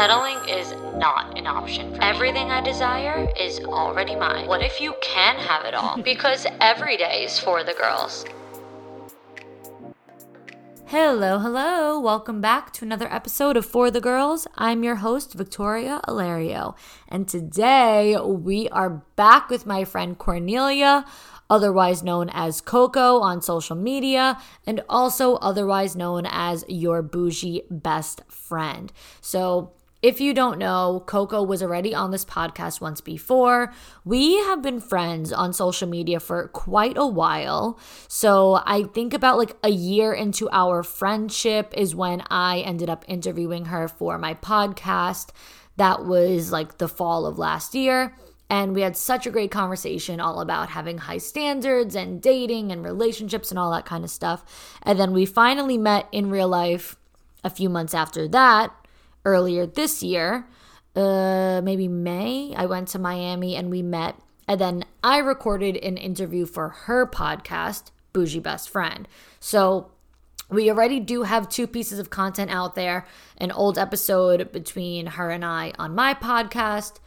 Settling is not an option for me. Everything I desire is already mine. What if you can have it all? because every day is for the girls. Hello, hello. Welcome back to another episode of For the Girls. I'm your host, Victoria Alario. And today we are back with my friend Cornelia, otherwise known as Coco on social media, and also otherwise known as your bougie best friend. So, if you don't know, Coco was already on this podcast once before. We have been friends on social media for quite a while. So I think about like a year into our friendship is when I ended up interviewing her for my podcast. That was like the fall of last year. And we had such a great conversation all about having high standards and dating and relationships and all that kind of stuff. And then we finally met in real life a few months after that earlier this year, uh, maybe May, I went to Miami and we met. And then I recorded an interview for her podcast, Bougie Best Friend. So we already do have two pieces of content out there an old episode between her and I on my podcast,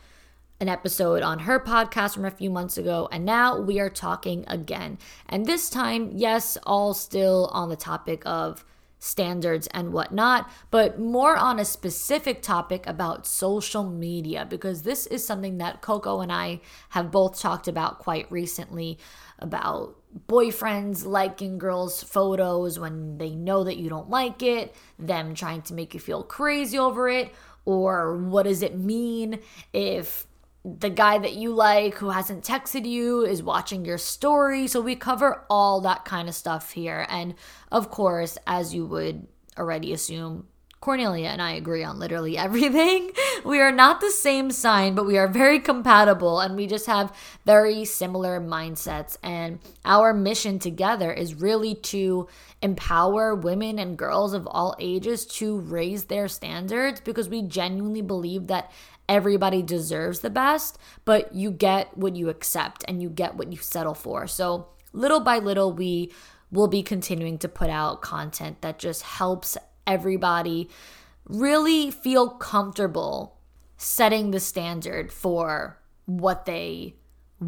an episode on her podcast from a few months ago, and now we are talking again. And this time, yes, all still on the topic of standards and whatnot, but more on a specific topic about social media because this is something that Coco and I have both talked about quite recently about boyfriends liking girls' photos when they know that you don't like it, them trying to make you feel crazy over it, or what does it mean if the guy that you like who hasn't texted you is watching your story. So we cover all that kind of stuff here. And of course, as you would already assume, Cornelia and I agree on literally everything. We are not the same sign, but we are very compatible and we just have very similar mindsets. And our mission together is really to empower women and girls of all ages to raise their standards because we genuinely believe that everybody deserves the best, but you get what you accept and you get what you settle for. So, little by little, we will be continuing to put out content that just helps everybody really feel comfortable setting the standard for what they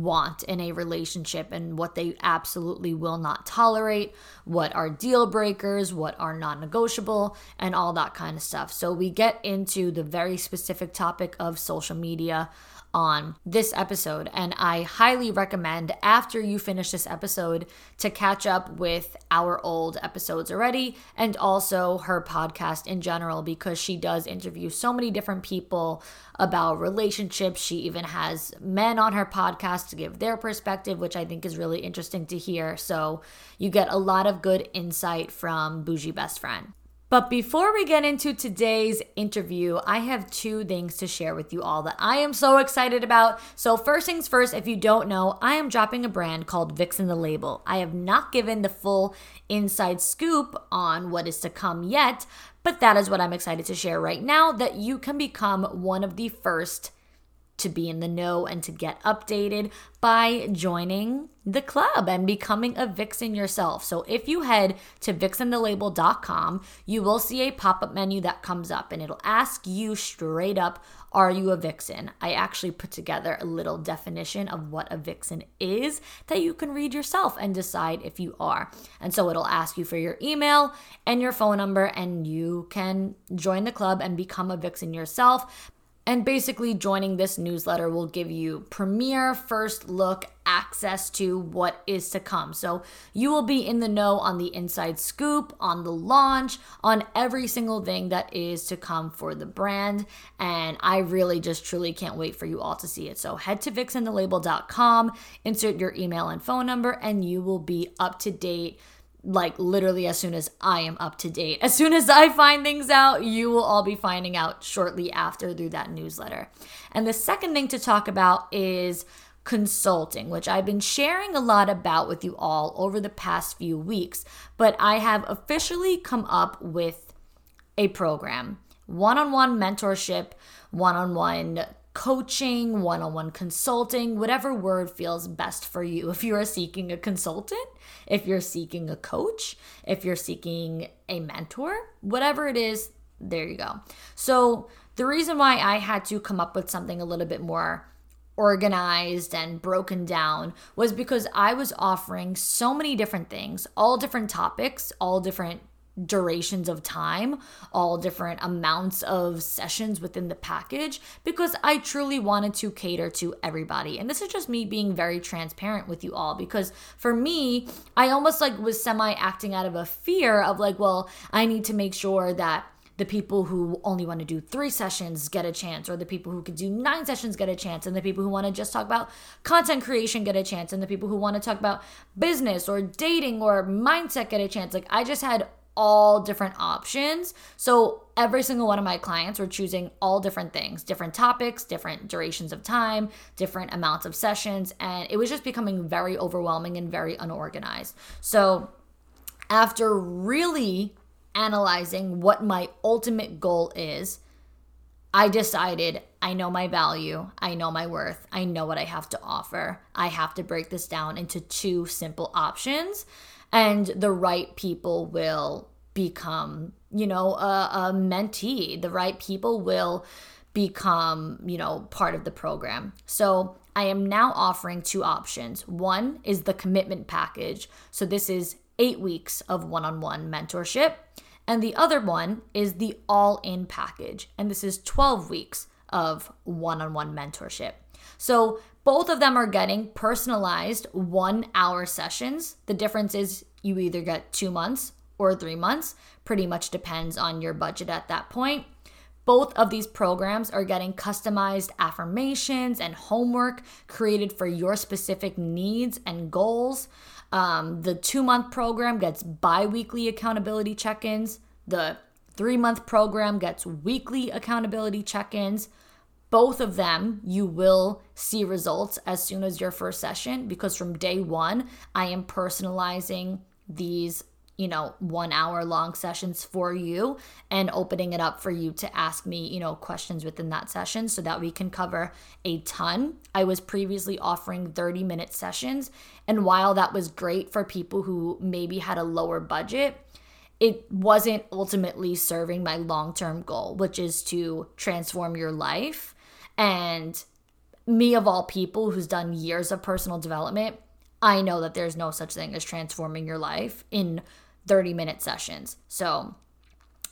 want in a relationship and what they absolutely will not tolerate, what are deal breakers, what are non negotiable, and all that kind of stuff. So, we get into the very specific topic of social media on this episode. And I highly recommend after you finish this episode to catch up with our old episodes already and also her podcast in general because she does interview so many different people about relationships. She even has men on her podcast to give their perspective, which I think is really interesting to hear. So you get a lot of good insight from Bougie Best Friend. But before we get into today's interview, I have two things to share with you all that I am so excited about. So, first things first, if you don't know, I am dropping a brand called Vixen the Label. I have not given the full inside scoop on what is to come yet, but that is what I'm excited to share right now that you can become one of the first to be in the know and to get updated by joining the club and becoming a vixen yourself. So if you head to vixenthelabel.com, you will see a pop-up menu that comes up and it'll ask you straight up, are you a vixen? I actually put together a little definition of what a vixen is that you can read yourself and decide if you are. And so it'll ask you for your email and your phone number and you can join the club and become a vixen yourself. And basically, joining this newsletter will give you premier first look access to what is to come. So, you will be in the know on the inside scoop, on the launch, on every single thing that is to come for the brand. And I really just truly can't wait for you all to see it. So, head to vixenthelabel.com, insert your email and phone number, and you will be up to date like literally as soon as I am up to date. As soon as I find things out, you will all be finding out shortly after through that newsletter. And the second thing to talk about is consulting, which I've been sharing a lot about with you all over the past few weeks, but I have officially come up with a program one on one mentorship, one on one coaching, one on one consulting, whatever word feels best for you. If you are seeking a consultant, if you're seeking a coach, if you're seeking a mentor, whatever it is, there you go. So, the reason why I had to come up with something a little bit more organized and broken down was because I was offering so many different things, all different topics, all different durations of time, all different amounts of sessions within the package because I truly wanted to cater to everybody. And this is just me being very transparent with you all because for me, I almost like was semi acting out of a fear of like, well, I need to make sure that the people who only want to do three sessions get a chance, or the people who can do nine sessions get a chance, and the people who want to just talk about content creation get a chance, and the people who want to talk about business or dating or mindset get a chance. Like, I just had all different options. So every single one of my clients were choosing all different things, different topics, different durations of time, different amounts of sessions, and it was just becoming very overwhelming and very unorganized. So after really analyzing what my ultimate goal is, I decided I know my value, I know my worth, I know what I have to offer. I have to break this down into two simple options, and the right people will become, you know, a, a mentee. The right people will become, you know, part of the program. So I am now offering two options. One is the commitment package. So this is eight weeks of one on one mentorship. And the other one is the all in package. And this is 12 weeks of one on one mentorship. So both of them are getting personalized one hour sessions. The difference is you either get two months or three months, pretty much depends on your budget at that point. Both of these programs are getting customized affirmations and homework created for your specific needs and goals. Um, the two month program gets bi weekly accountability check ins. The three month program gets weekly accountability check ins. Both of them, you will see results as soon as your first session because from day one, I am personalizing these you know, one hour long sessions for you and opening it up for you to ask me, you know, questions within that session so that we can cover a ton. I was previously offering 30 minute sessions. And while that was great for people who maybe had a lower budget, it wasn't ultimately serving my long term goal, which is to transform your life. And me, of all people who's done years of personal development, I know that there's no such thing as transforming your life in 30 minute sessions. So,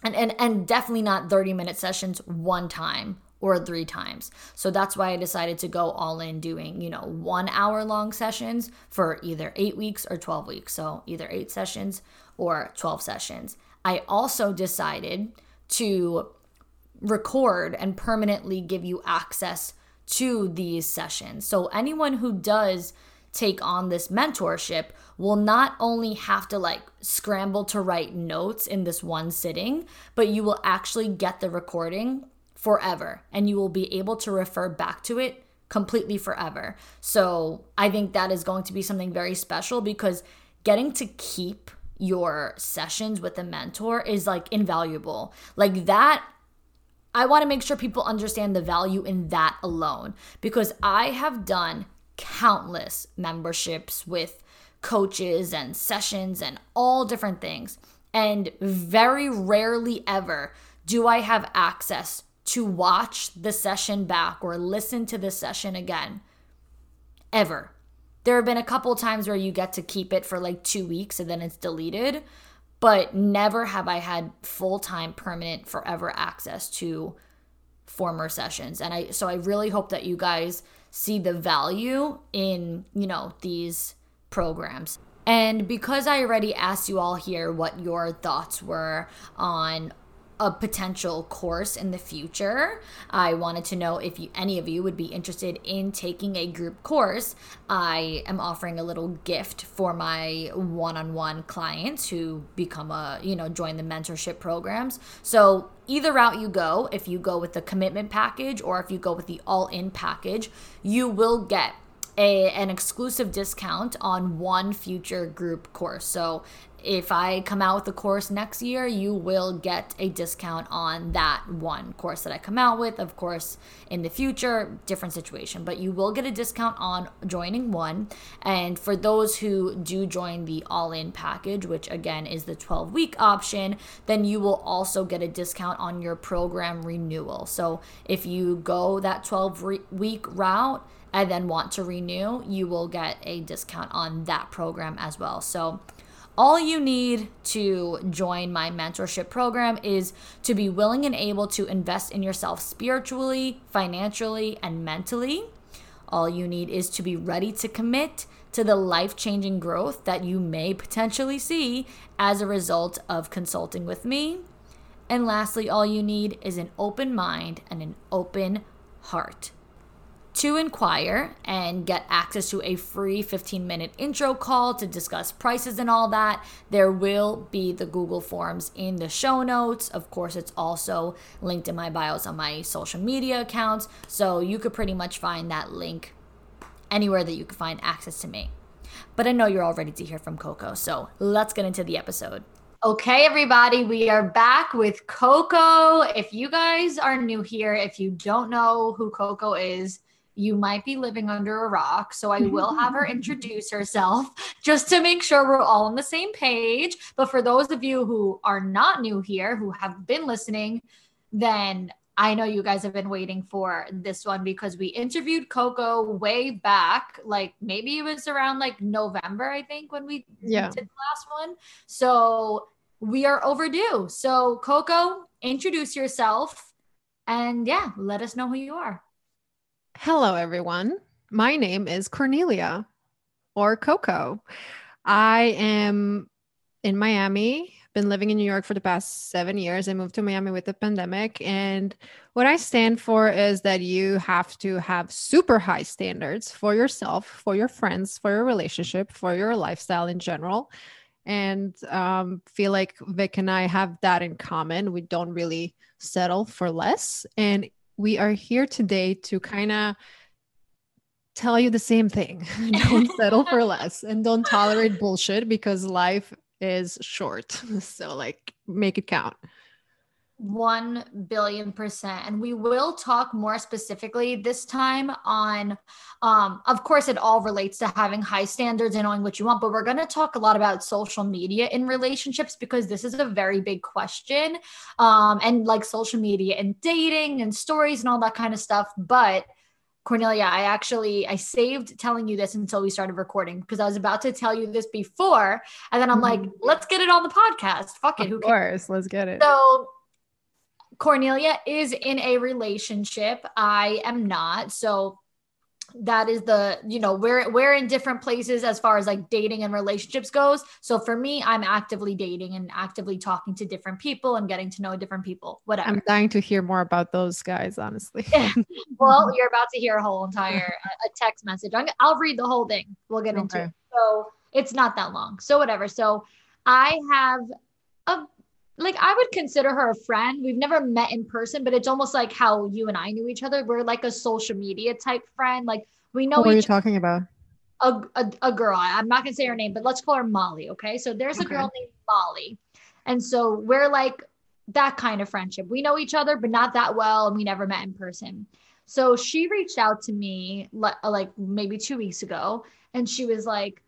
and, and, and definitely not 30 minute sessions one time or three times. So that's why I decided to go all in doing, you know, one hour long sessions for either eight weeks or 12 weeks. So either eight sessions or 12 sessions. I also decided to record and permanently give you access to these sessions. So anyone who does take on this mentorship will not only have to like scramble to write notes in this one sitting, but you will actually get the recording forever and you will be able to refer back to it completely forever. So I think that is going to be something very special because getting to keep your sessions with a mentor is like invaluable. Like that I want to make sure people understand the value in that alone because I have done countless memberships with coaches and sessions and all different things. And very rarely ever do I have access to watch the session back or listen to the session again. Ever. There have been a couple times where you get to keep it for like two weeks and then it's deleted, but never have I had full time, permanent, forever access to former sessions. And I, so I really hope that you guys see the value in, you know, these programs. And because I already asked you all here what your thoughts were on a potential course in the future. I wanted to know if you, any of you would be interested in taking a group course. I am offering a little gift for my one-on-one clients who become a, you know, join the mentorship programs. So, either route you go, if you go with the commitment package or if you go with the all-in package, you will get a, an exclusive discount on one future group course. So if I come out with a course next year, you will get a discount on that one course that I come out with. Of course, in the future, different situation, but you will get a discount on joining one. And for those who do join the all in package, which again is the 12 week option, then you will also get a discount on your program renewal. So if you go that 12 week route, and then want to renew, you will get a discount on that program as well. So all you need to join my mentorship program is to be willing and able to invest in yourself spiritually, financially, and mentally. All you need is to be ready to commit to the life changing growth that you may potentially see as a result of consulting with me. And lastly, all you need is an open mind and an open heart to inquire and get access to a free 15 minute intro call to discuss prices and all that, there will be the Google Forms in the show notes. Of course, it's also linked in my bios on my social media accounts. So you could pretty much find that link anywhere that you can find access to me. But I know you're all ready to hear from Coco. So let's get into the episode. Okay, everybody, we are back with Coco. If you guys are new here, if you don't know who Coco is, you might be living under a rock. So I will have her introduce herself just to make sure we're all on the same page. But for those of you who are not new here, who have been listening, then I know you guys have been waiting for this one because we interviewed Coco way back, like maybe it was around like November, I think, when we yeah. did the last one. So we are overdue. So, Coco, introduce yourself and yeah, let us know who you are. Hello, everyone. My name is Cornelia or Coco. I am in Miami, been living in New York for the past seven years. I moved to Miami with the pandemic. And what I stand for is that you have to have super high standards for yourself, for your friends, for your relationship, for your lifestyle in general. And um, feel like Vic and I have that in common. We don't really settle for less. And we are here today to kind of tell you the same thing. don't settle for less and don't tolerate bullshit because life is short. So, like, make it count. 1 billion percent and we will talk more specifically this time on um of course it all relates to having high standards and knowing what you want but we're going to talk a lot about social media in relationships because this is a very big question um and like social media and dating and stories and all that kind of stuff but Cornelia, I actually I saved telling you this until we started recording because I was about to tell you this before, and then I'm mm-hmm. like, let's get it on the podcast. Fuck it, of who course, cares? let's get it. So Cornelia is in a relationship. I am not. So that is the you know we're we're in different places as far as like dating and relationships goes. So for me i'm actively dating and actively talking to different people and getting to know different people whatever. I'm dying to hear more about those guys honestly. Well you're about to hear a whole entire a text message. I will read the whole thing. We'll get into it. So it's not that long. So whatever. So i have a like I would consider her a friend. We've never met in person, but it's almost like how you and I knew each other. We're like a social media type friend. Like we know. Each other. What are you talking about? A, a, a, girl. I'm not gonna say her name, but let's call her Molly. Okay. So there's a girl named Molly, and so we're like that kind of friendship. We know each other, but not that well, and we never met in person. So she reached out to me like maybe two weeks ago, and she was like,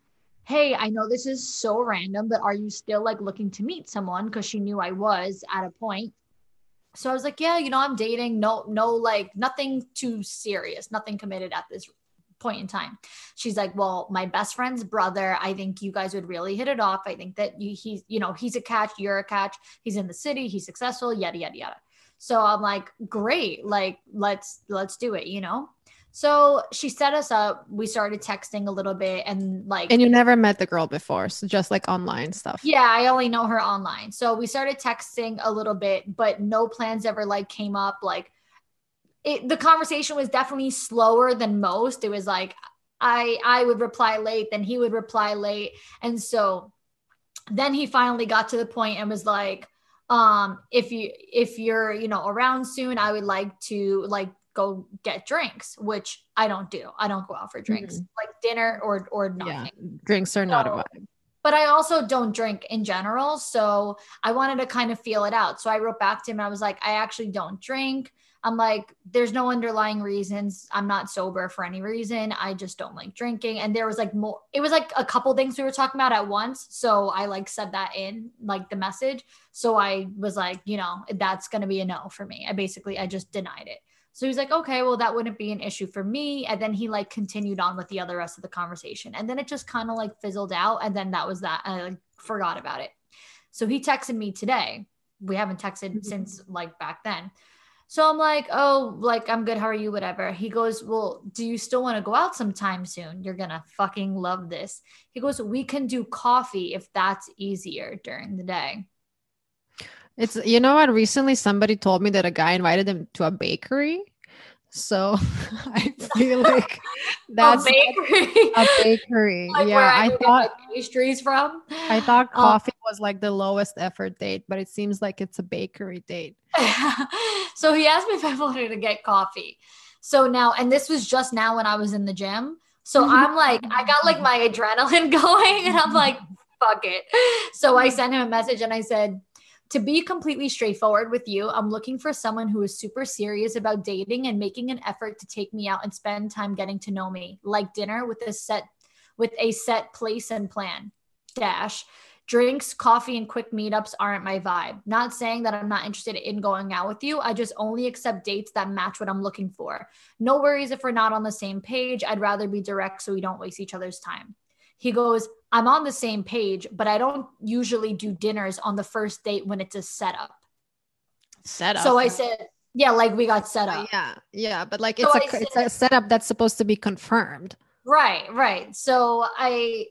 hey, I know this is so random, but are you still like looking to meet someone? Because she knew I was at a point. So I was like, yeah, you know, I'm dating. No, no, like nothing too serious, nothing committed at this point in time. She's like, well, my best friend's brother, I think you guys would really hit it off. I think that you, he's, you know, he's a catch, you're a catch. He's in the city, he's successful, yada, yada, yada. So I'm like, great, like let's let's do it, you know. So she set us up. We started texting a little bit and like. And you never met the girl before. So just like online stuff. Yeah, I only know her online. So we started texting a little bit, but no plans ever like came up. Like it, the conversation was definitely slower than most. It was like I I would reply late, then he would reply late. And so then he finally got to the point and was like, um, if you if you're, you know, around soon, I would like to like go get drinks, which I don't do. I don't go out for drinks, mm-hmm. like dinner or or nothing. Yeah, drinks are so, not a vibe. but I also don't drink in general. So I wanted to kind of feel it out. So I wrote back to him and I was like, I actually don't drink. I'm like, there's no underlying reasons. I'm not sober for any reason. I just don't like drinking. And there was like more, it was like a couple things we were talking about at once. So I like said that in like the message. So I was like, you know, that's going to be a no for me. I basically, I just denied it. So he's like, okay, well, that wouldn't be an issue for me. And then he like continued on with the other rest of the conversation. And then it just kind of like fizzled out. And then that was that. I like forgot about it. So he texted me today. We haven't texted mm-hmm. since like back then. So I'm like, oh, like I'm good. How are you? Whatever. He goes, well, do you still want to go out sometime soon? You're gonna fucking love this. He goes, we can do coffee if that's easier during the day. It's you know what? Recently, somebody told me that a guy invited them to a bakery. So I feel like that's a bakery. A bakery. like yeah, I, I thought pastries from. I thought um, coffee um, was like the lowest effort date, but it seems like it's a bakery date. so he asked me if I wanted to get coffee. So now, and this was just now when I was in the gym. So mm-hmm. I'm like, I got like my adrenaline going, and I'm like, fuck it. So I sent him a message and I said, to be completely straightforward with you, I'm looking for someone who is super serious about dating and making an effort to take me out and spend time getting to know me, like dinner with a set with a set place and plan. Dash. Drinks, coffee, and quick meetups aren't my vibe. Not saying that I'm not interested in going out with you. I just only accept dates that match what I'm looking for. No worries if we're not on the same page. I'd rather be direct so we don't waste each other's time. He goes, I'm on the same page, but I don't usually do dinners on the first date when it's a setup. Setup. So I said, yeah, like we got set up. Yeah, yeah, but like it's so a said, it's a setup that's supposed to be confirmed. Right, right. So I,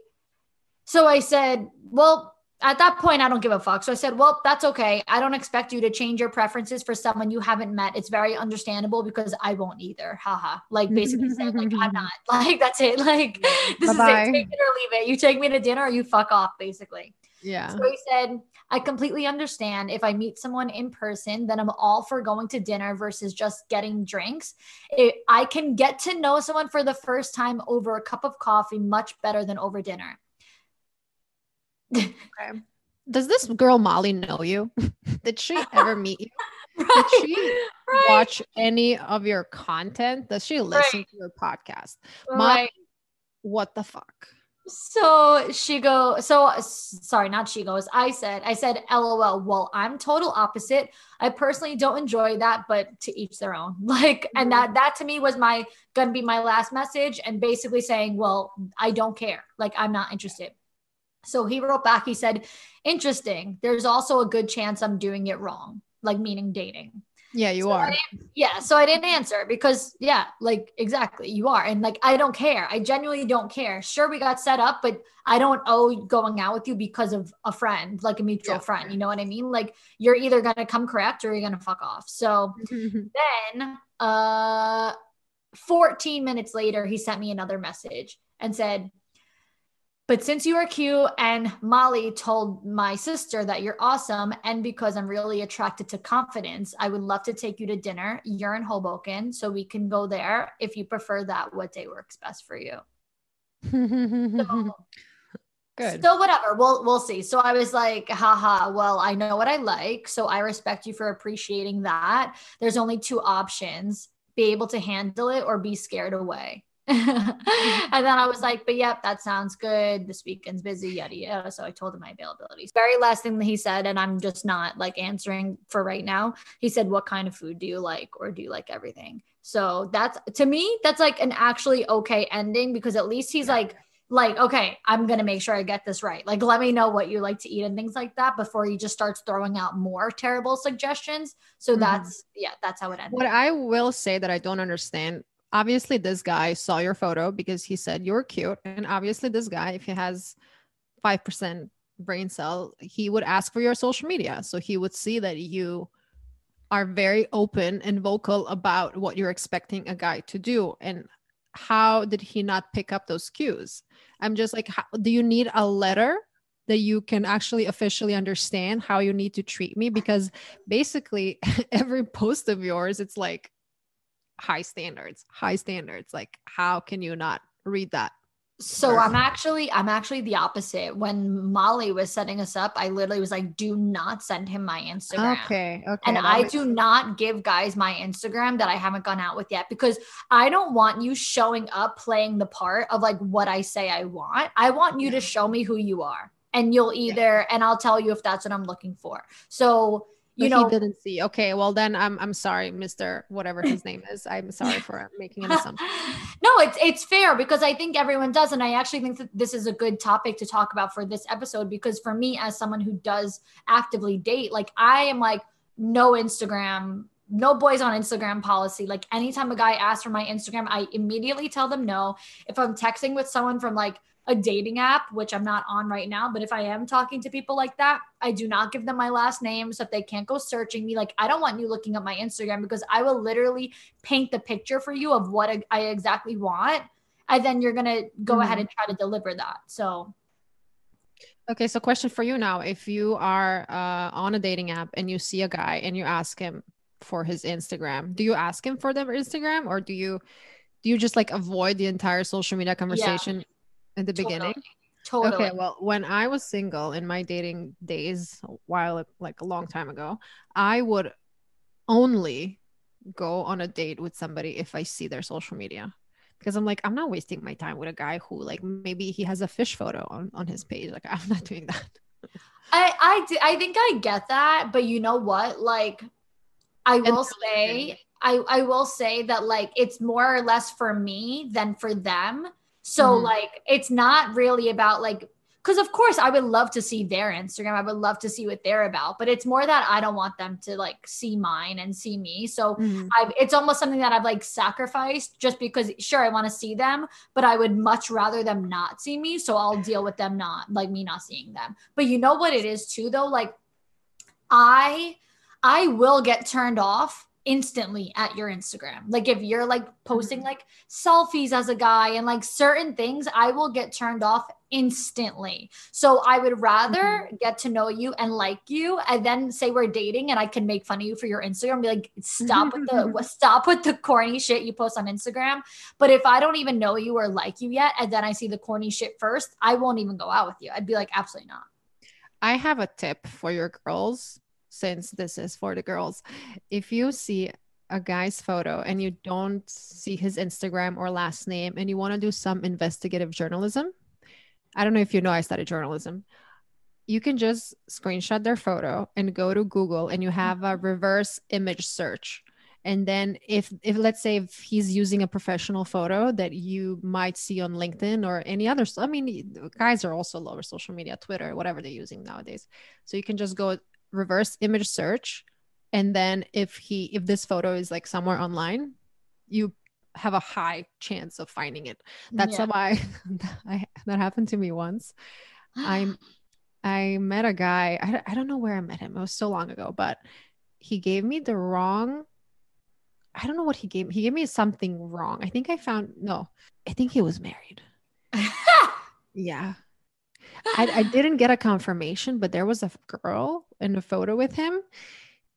so I said, well, at that point, I don't give a fuck. So I said, well, that's okay. I don't expect you to change your preferences for someone you haven't met. It's very understandable because I won't either. Haha. Like basically saying, like, I'm not. Like, that's it. Like, this Bye-bye. is it. Take it or leave it. You take me to dinner or you fuck off, basically. Yeah. So he said, I completely understand. If I meet someone in person, then I'm all for going to dinner versus just getting drinks. It, I can get to know someone for the first time over a cup of coffee much better than over dinner okay. Does this girl Molly know you? Did she ever meet you? right. Did she right. watch any of your content? Does she listen right. to your podcast? Molly, what the fuck? So she goes, so sorry, not she goes. I said, I said, LOL. Well, I'm total opposite. I personally don't enjoy that, but to each their own. Like, and that mm-hmm. that to me was my gonna be my last message, and basically saying, well, I don't care. Like, I'm not interested. So he wrote back, he said, Interesting. There's also a good chance I'm doing it wrong, like meaning dating. Yeah, you so are. Yeah. So I didn't answer because, yeah, like exactly, you are. And like, I don't care. I genuinely don't care. Sure, we got set up, but I don't owe going out with you because of a friend, like a mutual yeah. friend. You know what I mean? Like, you're either going to come correct or you're going to fuck off. So then, uh, 14 minutes later, he sent me another message and said, but since you are cute and Molly told my sister that you're awesome, and because I'm really attracted to confidence, I would love to take you to dinner. You're in Hoboken, so we can go there. If you prefer that, what day works best for you? so, Good. So whatever, we'll we'll see. So I was like, haha, well, I know what I like. So I respect you for appreciating that. There's only two options: be able to handle it or be scared away. And then I was like, but yep, that sounds good. This weekend's busy, yada yada. So I told him my availability. Very last thing that he said, and I'm just not like answering for right now. He said, What kind of food do you like? Or do you like everything? So that's to me, that's like an actually okay ending because at least he's like, like, okay, I'm gonna make sure I get this right. Like, let me know what you like to eat and things like that before he just starts throwing out more terrible suggestions. So mm-hmm. that's yeah, that's how it ends. What I will say that I don't understand obviously this guy saw your photo because he said you're cute and obviously this guy if he has 5% brain cell he would ask for your social media. So he would see that you are very open and vocal about what you're expecting a guy to do. And how did he not pick up those cues? I'm just like how, do you need a letter that you can actually officially understand how you need to treat me? Because basically every post of yours it's like high standards, high standards. Like, how can you not read that? So I'm actually I'm actually the opposite. When Molly was setting us up, I literally was like, "Do not send him my Instagram." Okay, okay. And I makes- do not give guys my Instagram that I haven't gone out with yet because I don't want you showing up playing the part of like what I say I want. I want you Yeah. to show me who you are. And you'll either and I'll tell you if that's what I'm looking for. So, you know, he didn't see. Okay, well then I'm I'm sorry, Mr. Whatever his name is. I'm sorry for making an assumption. no, it's it's fair because I think everyone does, and I actually think that this is a good topic to talk about for this episode because for me, as someone who does actively date, like I am like no Instagram, no boys on Instagram policy. Like anytime a guy asks for my Instagram, I immediately tell them no. If I'm texting with someone from like a dating app, which I'm not on right now, but if I am talking to people like that, I do not give them my last name so that they can't go searching me. Like, I don't want you looking up my Instagram because I will literally paint the picture for you of what I exactly want. And then you're going to go ahead Mhm. and try to deliver that. So, Okay, so question for you now. If you are uh, on a dating app and you see a guy and you ask him for his Instagram, do you ask him for their Instagram or do you do you just like avoid the entire social media conversation at the beginning? totally. Okay, well, when I was single in my dating days, a while like a long time ago, I would only go on a date with somebody if I see their social media. Because I'm like, I'm not wasting my time with a guy who like maybe he has a fish photo on, on his page. Like I'm not doing that. I I I think I get that, but you know what? Like I will Until say I I will say that like it's more or less for me than for them. So Mhm. like it's not really about like cuz of course I would love to see their Instagram. I would love to see what they're about, but it's more that I don't want them to like see mine and see me. So I've, it's almost something that I've like sacrificed just because sure I want to see them, but I would much rather them not see me. So I'll deal with them not like me not seeing them. But you know what it is too though? Like I I will get turned off instantly at your Instagram. Like if you're like posting Mm-hmm. like selfies as a guy and like certain things, I will get turned off instantly. So I would rather Mm-hmm. get to know you and like you and then say we're dating and I can make fun of you for your Instagram be like stop with the stop with the corny shit you post on Instagram. But if I don't even know you or like you yet and then I see the corny shit first, I won't even go out with you. I'd be like absolutely not. I have a tip for your girls since this is for the girls. If you see a guy's photo and you don't see his Instagram or last name and you want to do some investigative journalism, I don't know if you know I studied journalism. You can just screenshot their photo and go to Google and you have a mm-hmm. reverse image search. And then if if let's say if he's using a professional photo that you might see on LinkedIn or any other I mean guys are also lower social media, Twitter, whatever they're using nowadays. So you can just go reverse image search and then if he if this photo is like somewhere online you have a high chance of finding it. That's Yeah. why I, that happened to me once. I'm i met a guy I, I don't know where i met him. It was so long ago but he gave me the wrong i don't know what he gave me he gave me something wrong. I think i found no i think he was married. Yeah I, I didn't get a confirmation, but there was a girl in a photo with him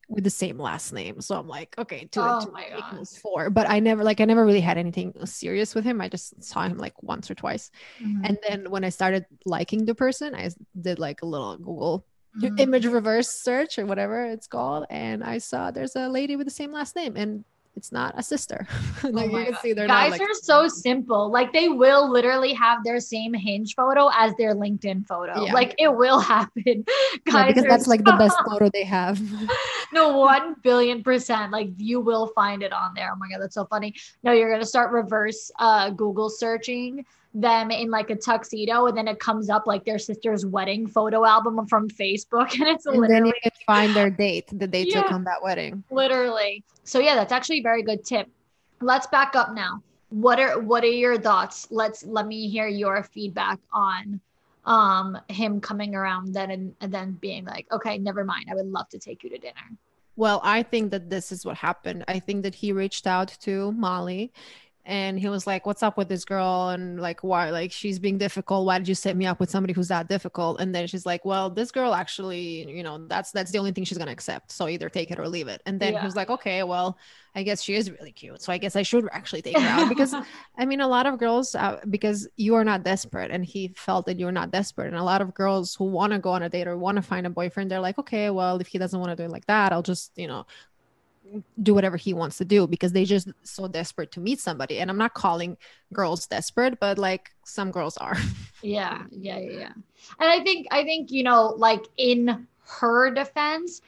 with the same last name. So I'm like, okay, two Oh two equals four. But I never like I never really had anything serious with him. I just saw him like once or twice. Mhm. And then when I started liking the person, I did like a little Google Mhm. image reverse search or whatever it's called. And I saw there's a lady with the same last name and it's not a sister. like Oh you can God. see they're Guys not like are so simple. Like they will literally have their same hinge photo as their LinkedIn photo. Yeah. Like it will happen. Yeah, Guys because are that's like the best photo they have. no, one billion percent. Like you will find it on there. Oh my god, that's so funny. No, you're gonna start reverse uh Google searching them in like a tuxedo, and then it comes up like their sister's wedding photo album from Facebook, and it's and then literally you can find their date that they took on that wedding. literally. So yeah, that's actually a very good tip. Let's back up now. What are what are your thoughts? Let's let me hear your feedback on um him coming around then and, and then being like, okay, never mind. I would love to take you to dinner. Well, I think that this is what happened. I think that he reached out to Molly and he was like what's up with this girl? And like why like she's being difficult. Why did you set me up with somebody who's that difficult? And then she's like well this girl actually you know that's that's the only thing she's gonna accept. So either take it or leave it. And then Yeah. he was like okay well i guess she is really cute. So i guess i should actually take her out. Because i mean a lot of girls uh, because you are not desperate and he felt that you're not desperate. And a lot of girls who want to go on a date or want to find a boyfriend they're like okay well if he doesn't want to do it like that i'll just you know do whatever he wants to do because they just so desperate to meet somebody and i'm not calling girls desperate but like some girls are Yeah, yeah, yeah, yeah. And I think I think you know, like in her defense,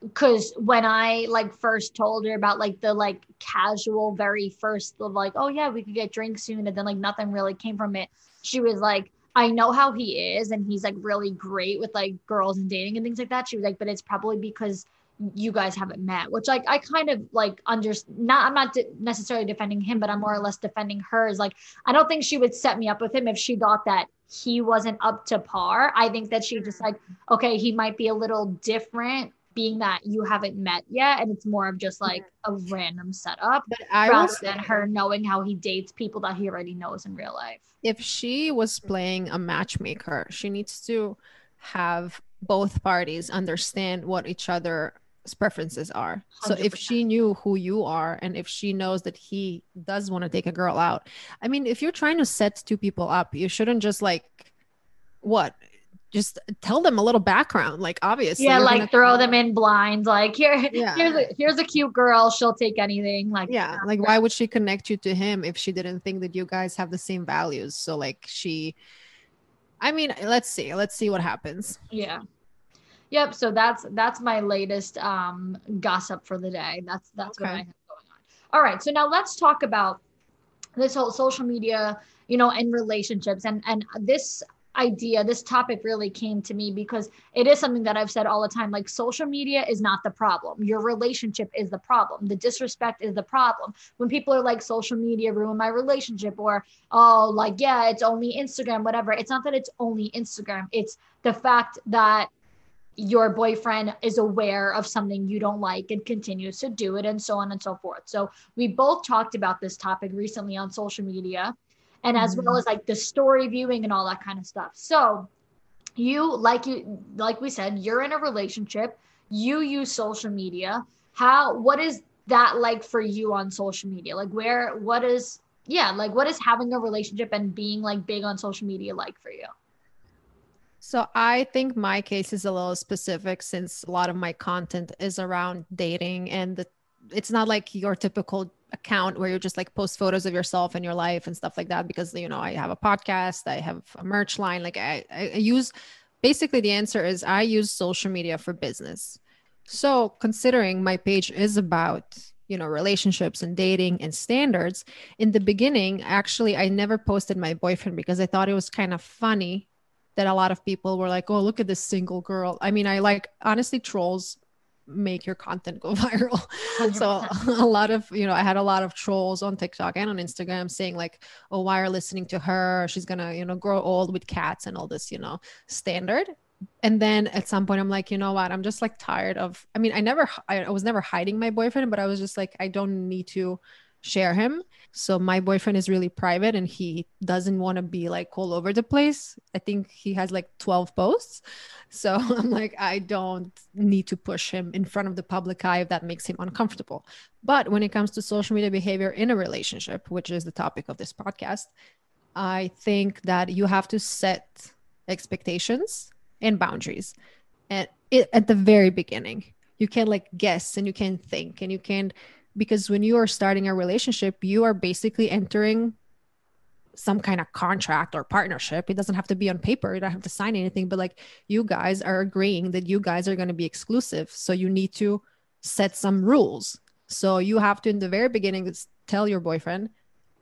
because when I like first told her about like the like casual, very first of like, oh yeah, we could get drinks soon, and then like nothing really came from it. She was like, I know how he is, and he's like really great with like girls and dating and things like that. She was like, but it's probably because you guys haven't met which like i kind of like under not i'm not de- necessarily defending him but i'm more or less defending her is like I don't think she would set me up with him if she thought that he wasn't up to par. I think that she just like, okay, he might be a little different being that you haven't met yet. And it's more of just like a random setup but i rather was than her knowing how he dates people that he already knows in real life. if she was playing a matchmaker she needs to have both parties understand what each other's preferences are so if she knew who you are and if she knows that he does want to take a girl out i mean if you're trying to set two people up you shouldn't just like what just tell them a little background like obviously yeah, like throw them in blind. Like here, Yeah. here's a here's a cute girl. She'll take anything. Like yeah like why would she connect you to him if she didn't think that you guys have the same values so like she i mean let's see let's see what happens Yeah. Yep. So that's that's my latest um gossip for the day. That's that's what I Okay. have going on. All right. So now let's talk about this whole social media, you know, and relationships. And and this idea, this topic really came to me because it is something that I've said all the time. Like social media is not the problem. Your relationship is the problem. The disrespect is the problem. When people are like social media ruin my relationship or oh like yeah, it's only Instagram, whatever. It's not that it's only Instagram. It's the fact that your boyfriend is aware of something you don't like and continues to do it and so on and so forth. So we both talked about this topic recently on social media and as well mm-hmm. as like the story viewing and all that kind of stuff. So you like you like we said you're in a relationship, you use social media. How what is that like for you on social media? Like where what is yeah, like what is having a relationship and being like big on social media like for you? So I think my case is a little specific since a lot of my content is around dating and the, it's not like your typical account where you just like post photos of yourself and your life and stuff like that because you know I have a podcast, I have a merch line like I, I I use basically the answer is I use social media for business. So considering my page is about you know relationships and dating and standards in the beginning actually I never posted my boyfriend because I thought it was kind of funny that a lot of people were like, "Oh, look at this single girl." I mean, I like honestly trolls make your content go viral. so a lot of, you know, I had a lot of trolls on TikTok and on Instagram saying like, "Oh, why are listening to her? She's going to, you know, grow old with cats and all this, you know, standard." And then at some point I'm like, "You know what? I'm just like tired of I mean, I never I, I was never hiding my boyfriend, but I was just like I don't need to share him. So my boyfriend is really private and he doesn't want to be like all over the place. I think he has like 12 posts. So I'm like, I don't need to push him in front of the public eye if that makes him uncomfortable. But when it comes to social media behavior in a relationship, which is the topic of this podcast, I think that you have to set expectations and boundaries at, at the very beginning. You can like guess and you can think and you can because when you are starting a relationship, you are basically entering some kind of contract or partnership. It doesn't have to be on paper, you don't have to sign anything, but like you guys are agreeing that you guys are going to be exclusive. So you need to set some rules. So you have to, in the very beginning, tell your boyfriend,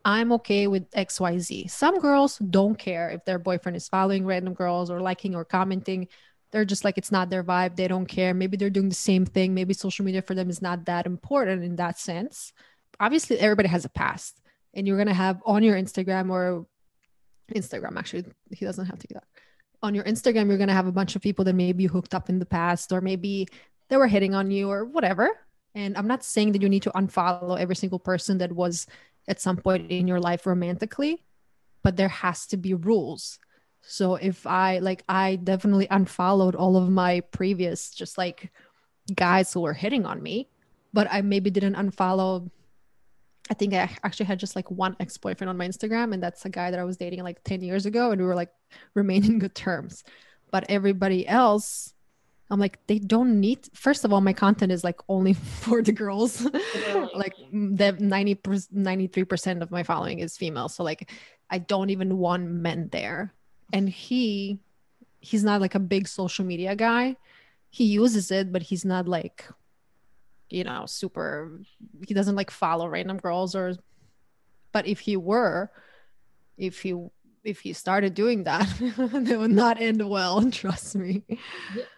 I'm okay with XYZ. Some girls don't care if their boyfriend is following random girls or liking or commenting they're just like it's not their vibe they don't care. Maybe they're doing the same thing. Maybe social media for them is not that important in that sense. Obviously everybody has a past and you're going to have on your instagram or instagram actually he doesn't have to do that. On your instagram you're going to have a bunch of people that maybe you hooked up in the past or maybe they were hitting on you or whatever. And i'm not saying that you need to unfollow every single person that was at some point in your life romantically, but there has to be rules. So if I like, I definitely unfollowed all of my previous just like guys who were hitting on me, but I maybe didn't unfollow. I think I actually had just like one ex boyfriend on my Instagram, and that's a guy that I was dating like 10 years ago, and we were like remaining good terms. But everybody else, I'm like, they don't need. First of all, my content is like only for the girls. like the 90 93 percent of my following is female, so like I don't even want men there. And he, he's not like a big social media guy. He uses it, but he's not like, you know, super. He doesn't like follow random girls or. But if he were, if he if he started doing that, it would not end well. Trust me.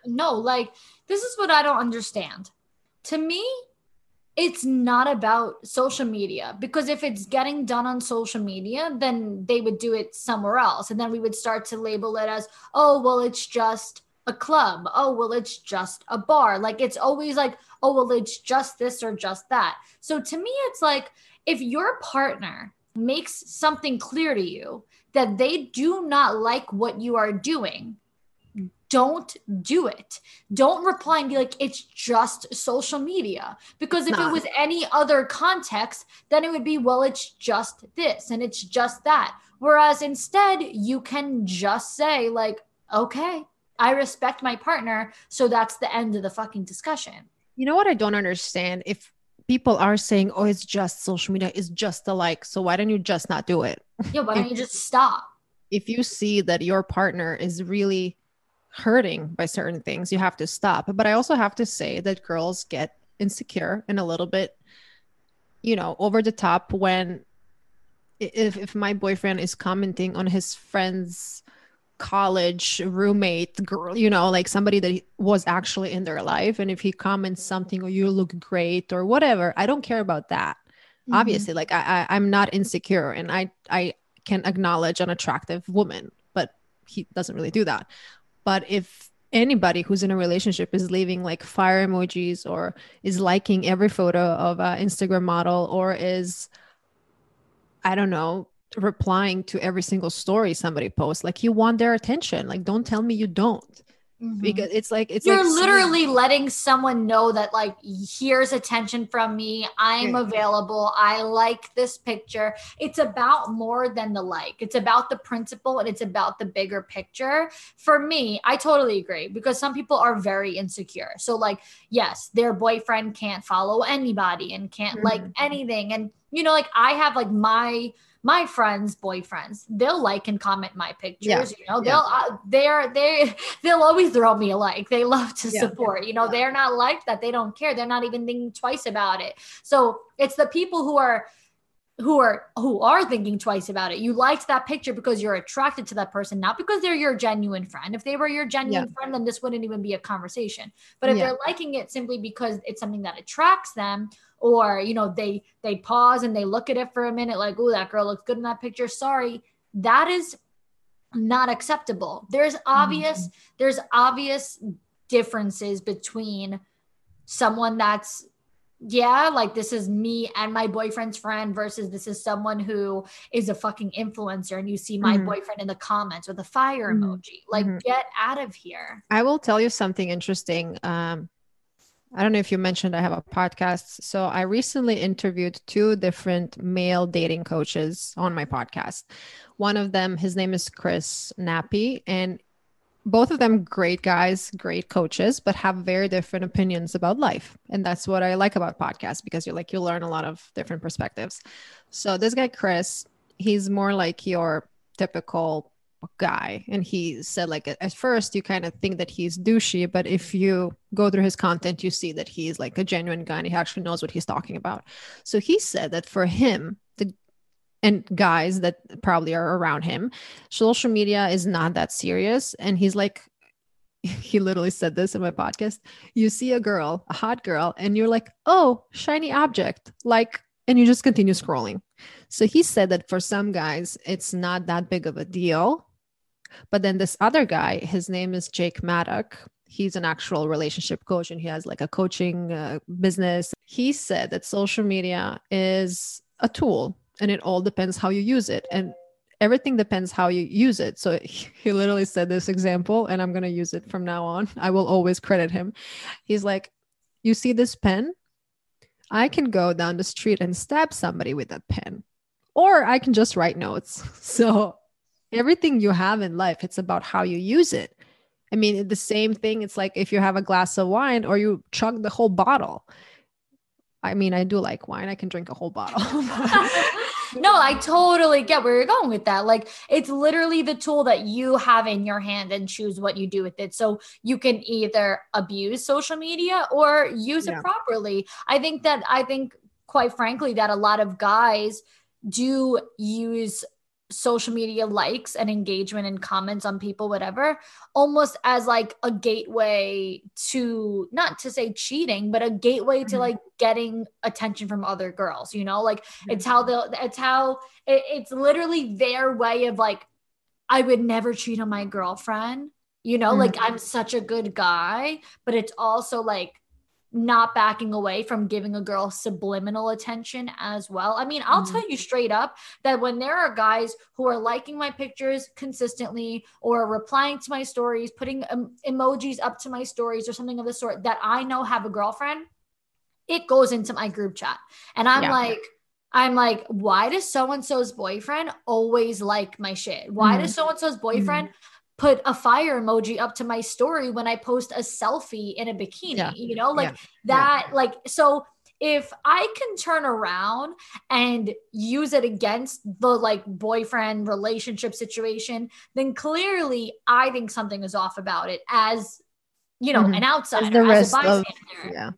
No, like this is what I don't understand. To me, it's not about social media because if it's getting done on social media, then they would do it somewhere else. And then we would start to label it as, oh, well, it's just a club. Oh, well, it's just a bar. Like it's always like, oh, well, it's just this or just that. So to me, it's like if your partner makes something clear to you that they do not like what you are doing, don't do it. Don't reply and be like, it's just social media. Because if nah. it was any other context, then it would be, well, it's just this and it's just that. Whereas instead, you can just say, like, okay, I respect my partner. So that's the end of the fucking discussion. You know what I don't understand? If people are saying, oh, it's just social media, it's just a like. So why don't you just not do it? Yeah, why don't you just stop? If you see that your partner is really hurting by certain things, you have to stop. But I also have to say that girls get insecure and a little bit, you know, over the top when if if my boyfriend is commenting on his friend's college roommate girl you know like somebody that was actually in their life and if he comments something or you look great or whatever i don't care about that mm-hmm. obviously like I, I i'm not insecure and i i can acknowledge an attractive woman but he doesn't really do that but if anybody who's in a relationship is leaving like fire emojis or is liking every photo of an instagram model or is i don't know replying to every single story somebody posts like you want their attention. Like don't tell me you don't mm-hmm. because it's like it's you're like literally seeing- letting someone know that like here's attention from me. I'm yeah. available. I like this picture. It's about more than the like. It's about the principle and it's about the bigger picture. For me i totally agree because some people are very insecure. So like yes their boyfriend can't follow anybody and can't mm-hmm. like anything. And you know like i have like my my friends' boyfriends, they'll like and comment my pictures. Yeah. You know, they'll yeah. uh, they're they they'll always throw me a like. They love to yeah. support. You know, they're not like that. They don't care. They're not even thinking twice about it. So it's the people who are who are who are thinking twice about it. You liked that picture because you're attracted to that person, not because they're your genuine friend. If they were your genuine yeah. friend, then this wouldn't even be a conversation. But if yeah. they're liking it simply because it's something that attracts them, or you know, they they pause and they look at it for a minute, like, oh, that girl looks good in that picture. Sorry, that is not acceptable. There's obvious, mm-hmm. there's obvious differences between someone that's yeah, like this is me and my boyfriend's friend versus this is someone who is a fucking influencer and you see my mm-hmm. boyfriend in the comments with a fire mm-hmm. emoji. Like, mm-hmm. get out of here. I will tell you something interesting. Um, I don't know if you mentioned I have a podcast. So I recently interviewed two different male dating coaches on my podcast. One of them, his name is Chris Nappy, and both of them great guys, great coaches, but have very different opinions about life. And that's what I like about podcasts because you're like, you learn a lot of different perspectives. So this guy, Chris, he's more like your typical guy. And he said, like, at first you kind of think that he's douchey, but if you go through his content, you see that he's like a genuine guy and he actually knows what he's talking about. So he said that for him, the and guys that probably are around him social media is not that serious and he's like he literally said this in my podcast you see a girl a hot girl and you're like oh shiny object like and you just continue scrolling so he said that for some guys it's not that big of a deal but then this other guy his name is jake maddock. He's an actual relationship coach and he has like a coaching uh, business. He said that social media is a tool and it all depends how you use it. And everything depends how you use it. So he literally said this example and i'm going to use it from now on. I will always credit him. He's like you see this pen? I can go down the street and stab somebody with that pen or i can just write notes. So everything you have in life it's about how you use it i mean the same thing it's like if you have a glass of wine or you chug the whole bottle i mean i do like wine i can drink a whole bottle no, I totally get where you're going with that. Like it's literally the tool that you have in your hand and choose what you do with it. So you can either abuse social media or use yeah. it properly. I think that I think quite frankly that a lot of guys do use social media likes and engagement and comments on people whatever almost as like a gateway to not to say cheating but a gateway mm-hmm. to like getting attention from other girls you know like mm-hmm. it's how they'll it's how it, it's literally their way of like i would never cheat on my girlfriend you know mm-hmm. like i'm such a good guy but it's also like not backing away from giving a girl subliminal attention as well. I mean, I'll mm-hmm. tell you straight up that when there are guys who are liking my pictures consistently or replying to my stories, putting um, emojis up to my stories or something of the sort that I know have a girlfriend, it goes into my group chat. And I'm yeah. like, I'm like, why does so and so's boyfriend always like my shit? Why mm-hmm. does so and so's boyfriend? Mm-hmm put a fire emoji up to my story when I post a selfie in a bikini, yeah. you know, like yeah. that, yeah. like, so if I can turn around and use it against the like boyfriend relationship situation, then clearly I think something is off about it as, you know, mm-hmm. an outsider, as, the rest as a bystander. Of, yeah.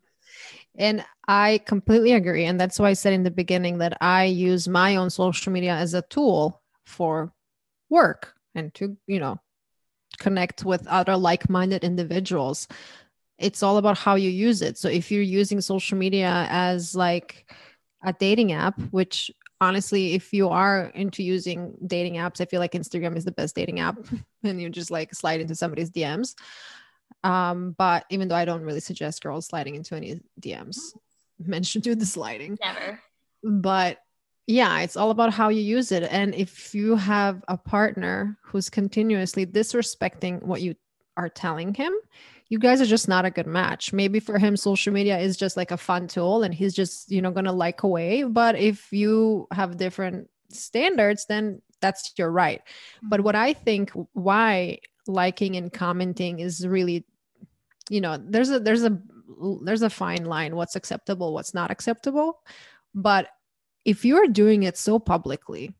And I completely agree. And that's why I said in the beginning that I use my own social media as a tool for work and to, you know, connect with other like-minded individuals. It's all about how you use it. So if you're using social media as like a dating app which honestly if you are into using dating apps i feel like instagram is the best dating app and you just like slide into somebody's dms um but even though i don't really suggest girls sliding into any dms mentioned to the sliding. Never. But yeah it's all about how you use it. And if you have a partner who's continuously disrespecting what you are telling him you guys are just not a good match. Maybe for him social media is just like a fun tool and he's just you know gonna like away. But if you have different standards then that's your right. But what i think why liking and commenting is really you know there's a there's a there's a fine line what's acceptable what's not acceptable. But if you're doing it so publicly,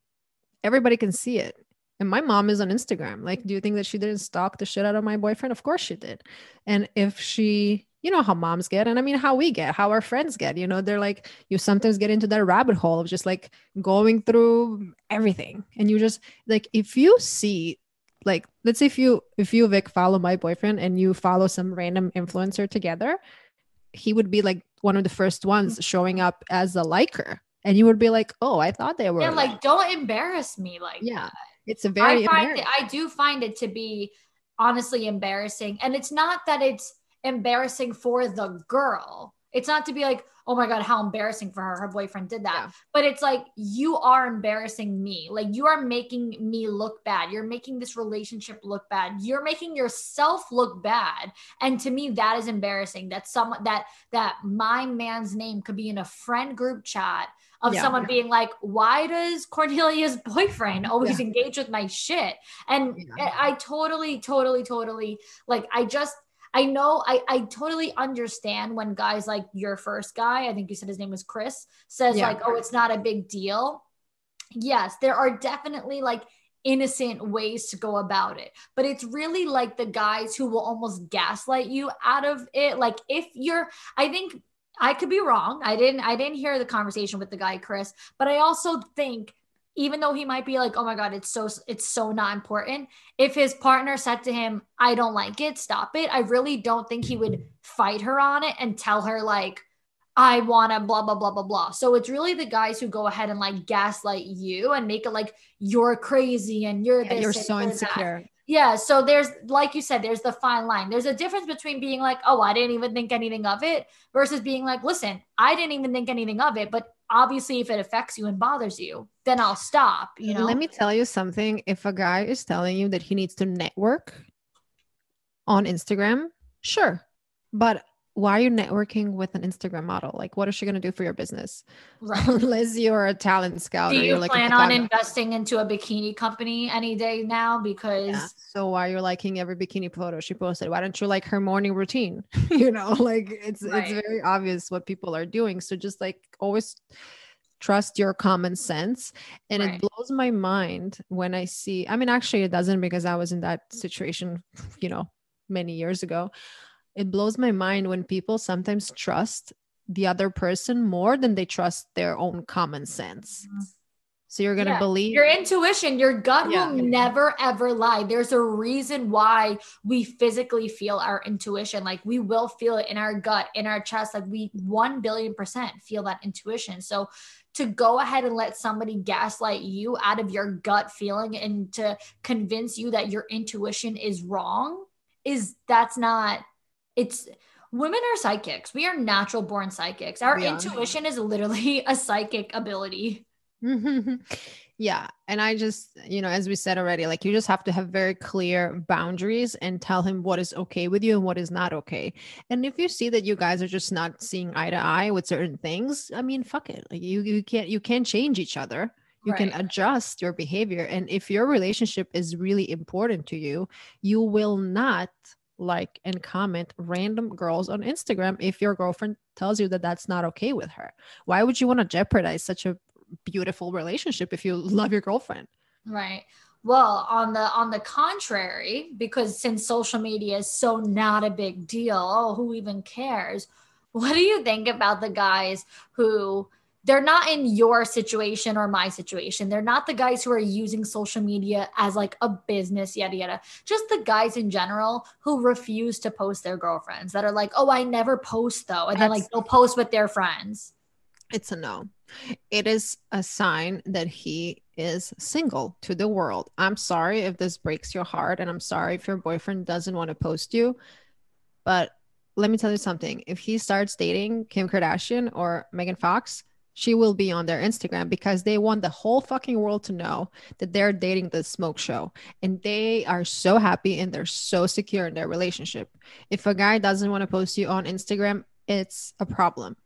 everybody can see it. And my mom is on Instagram. Like, do you think that she didn't stalk the shit out of my boyfriend? Of course she did. And if she, you know how moms get, and I mean how we get, how our friends get, you know, they're like, you sometimes get into that rabbit hole of just like going through everything. And you just like, if you see, like, let's say if you, if you, Vic, follow my boyfriend and you follow some random influencer together, he would be like one of the first ones showing up as a liker and you would be like, "Oh, I thought they were." Yeah, like don't embarrass me like yeah. That. It's a very I find it, I do find it to be honestly embarrassing, and it's not that it's embarrassing for the girl. It's not to be like, oh my God, how embarrassing for her. Her boyfriend did that. Yeah. But it's like, you are embarrassing me. Like, you are making me look bad. You're making this relationship look bad. You're making yourself look bad. And to me, that is embarrassing that someone that, that my man's name could be in a friend group chat of yeah. someone being like, why does Cornelia's boyfriend always yeah. engage with my shit? And yeah. I totally, totally, totally like, I just, I know I, I totally understand when guys like your first guy, I think you said his name was Chris, says like, oh, it's not a big deal. Yes, there are definitely like innocent ways to go about it. But it's really like the guys who will almost gaslight you out of it. Like if you're, I think I could be wrong. I didn't I didn't hear the conversation with the guy Chris, but I also think even though he might be like, "Oh my god, it's so it's so not important." If his partner said to him, "I don't like it, stop it." I really don't think he would fight her on it and tell her like I want to blah blah blah blah blah. So it's really the guys who go ahead and like gaslight you and make it like you're crazy and you're yeah, this. You're so insecure. That. Yeah. So there's, like you said, there's the fine line. There's a difference between being like, oh, I didn't even think anything of it versus being like, listen, I didn't even think anything of it, but obviously if it affects you and bothers you, then I'll stop, you know. Let me tell you something. If a guy is telling you that he needs to network on Instagram, sure. But why are you networking with an Instagram model? Like, what is she going to do for your business? Right. Unless you're a talent scout. Do or you you're like plan on investing into a bikini company any day now? Because Yeah. So why you're liking every bikini photo she posted? Why don't you like her morning routine? you know, like it's Right. it's very obvious what people are doing. So just like always trust your common sense. And Right. it blows my mind when I see. I mean, actually, it doesn't because I was in that situation, you know, many years ago. It blows my mind when people sometimes trust the other person more than they trust their own common sense. So you're gonna Mm-hmm. Yeah, believe your intuition, your gut Yeah. will never ever lie. There's a reason why we physically feel our intuition. Like we will feel it in our gut, in our chest. Like we 1 billion percent feel that intuition. So to go ahead and let somebody gaslight you out of your gut feeling and to convince you that your intuition is wrong is that's not it's women are psychics. We are natural born psychics. Our are. intuition is literally a psychic ability. yeah. And I just, you know, as we said already, like you just have to have very clear boundaries and tell him what is okay with you and what is not okay. And if you see that you guys are just not seeing eye to eye with certain things, I mean, fuck it. Like you you can't you can't change each other. You can adjust your behavior. And if your relationship is really important to you, you will not like and comment random girls on Instagram if your girlfriend tells you that that's not okay with her. Why would you want to jeopardize such a beautiful relationship if you love your girlfriend? Right. Well, on the on the contrary, because since social media is so not a big deal, oh, who even cares? What do you think about the guys who they're not in your situation or my situation. They're not the guys who are using social media as like a business, yada yada. Just the guys in general who refuse to post their girlfriends that are like, oh, I never post though. And then like they'll post with their friends. It's a no. It is a sign that he is single to the world. I'm sorry if this breaks your heart, and I'm sorry if your boyfriend doesn't want to post you. But let me tell you something if he starts dating Kim Kardashian or Megan Fox, she will be on their Instagram because they want the whole fucking world to know that they're dating the smoke show and they are so happy and they're so secure in their relationship. If a guy doesn't want to post you on Instagram, it's a problem.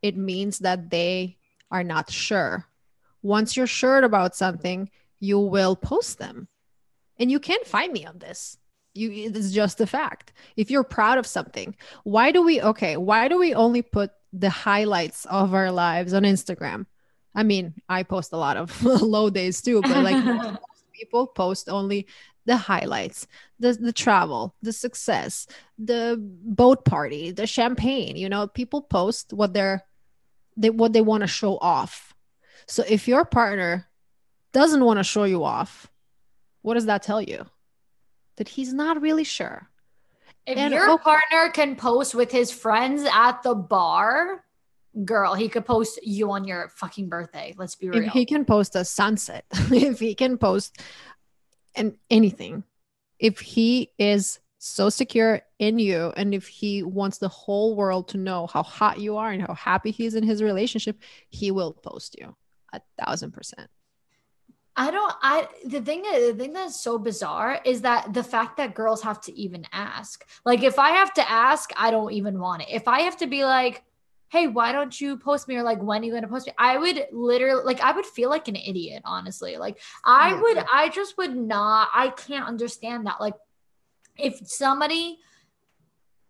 It means that they are not sure. Once you're sure about something, you will post them. And you can't find me on this. You it's just a fact. If you're proud of something, why do we okay, why do we only put the highlights of our lives on Instagram? I mean, I post a lot of low days too, but like most people post only the highlights, the the travel, the success, the boat party, the champagne. You know, people post what they're they what they want to show off. So if your partner doesn't want to show you off, what does that tell you? That he's not really sure. If And your oh- partner can post with his friends at the bar, girl, he could post you on your fucking birthday. Let's be real. If he can post a sunset, if he can post and anything, if he is so secure in you and if he wants the whole world to know how hot you are and how happy he is in his relationship, he will post you a thousand percent. I don't I the thing the thing that's so bizarre is that the fact that girls have to even ask. Like if I have to ask, I don't even want it. If I have to be like, "Hey, why don't you post me?" or like, "When are you going to post me?" I would literally like I would feel like an idiot, honestly. Like I Yeah. would I just would not I can't understand that. Like if somebody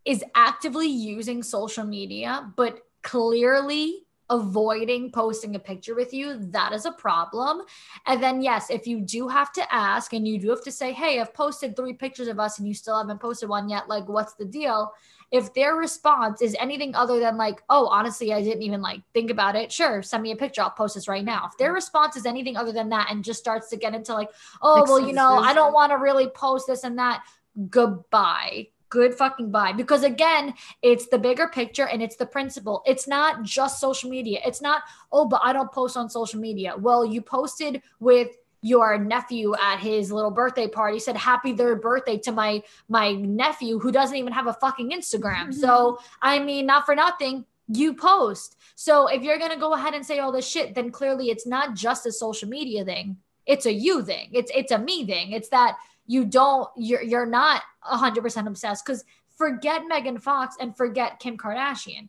is actively using social media but clearly avoiding posting a picture with you, that is a problem. And then, yes, if you do have to ask and you do have to say, Hey, I've posted three pictures of us and you still haven't posted one yet, like, what's the deal? If their response is anything other than, like, oh, honestly, I didn't even like think about it, sure, send me a picture, I'll post this right now. If their mm-hmm. response is anything other than that and just starts to get into, like, oh, well, you know, I don't want to really post this and that, goodbye. Good fucking bye. Because again, it's the bigger picture and it's the principle. It's not just social media. It's not, oh, but I don't post on social media. Well, you posted with your nephew at his little birthday party said happy third birthday to my my nephew who doesn't even have a fucking instagram mm-hmm. so i mean not for nothing you post. So if you're going to go ahead and say all this shit, then clearly it's not just a social media thing. It's a you thing. It's it's a me thing. It's that you don't you're you're not 100% obsessed cuz forget Megan Fox and forget Kim Kardashian.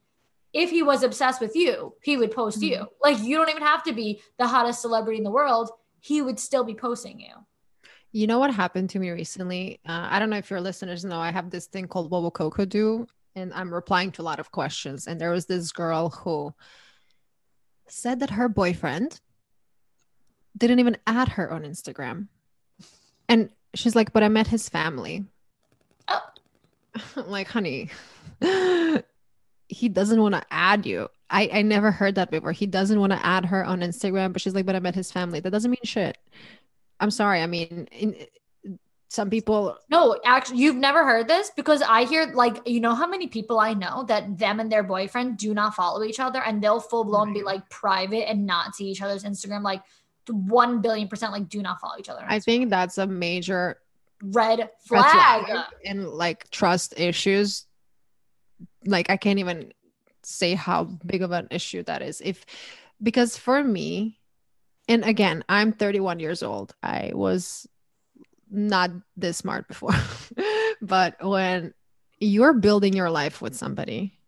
If he was obsessed with you, he would post mm-hmm. you. Like you don't even have to be the hottest celebrity in the world. He would still be posting you. You know what happened to me recently? Uh, I don't know if your listeners know. I have this thing called What Will Coco Do? And I'm replying to a lot of questions. And there was this girl who said that her boyfriend didn't even add her on Instagram. And she's like, but I met his family. I'm like, honey, he doesn't want to add you. I, I never heard that before. He doesn't want to add her on Instagram, but she's like, but I met his family. That doesn't mean shit. I'm sorry. I mean, in, some people. No, actually, you've never heard this because I hear like, you know, how many people I know that them and their boyfriend do not follow each other and they'll full blown be like private and not see each other's Instagram. Like, 1 billion percent like do not follow each other. I think that's a major red flag. flag and like trust issues. Like, I can't even say how big of an issue that is. If, because for me, and again, I'm 31 years old. I was not this smart before. but when you're building your life with somebody,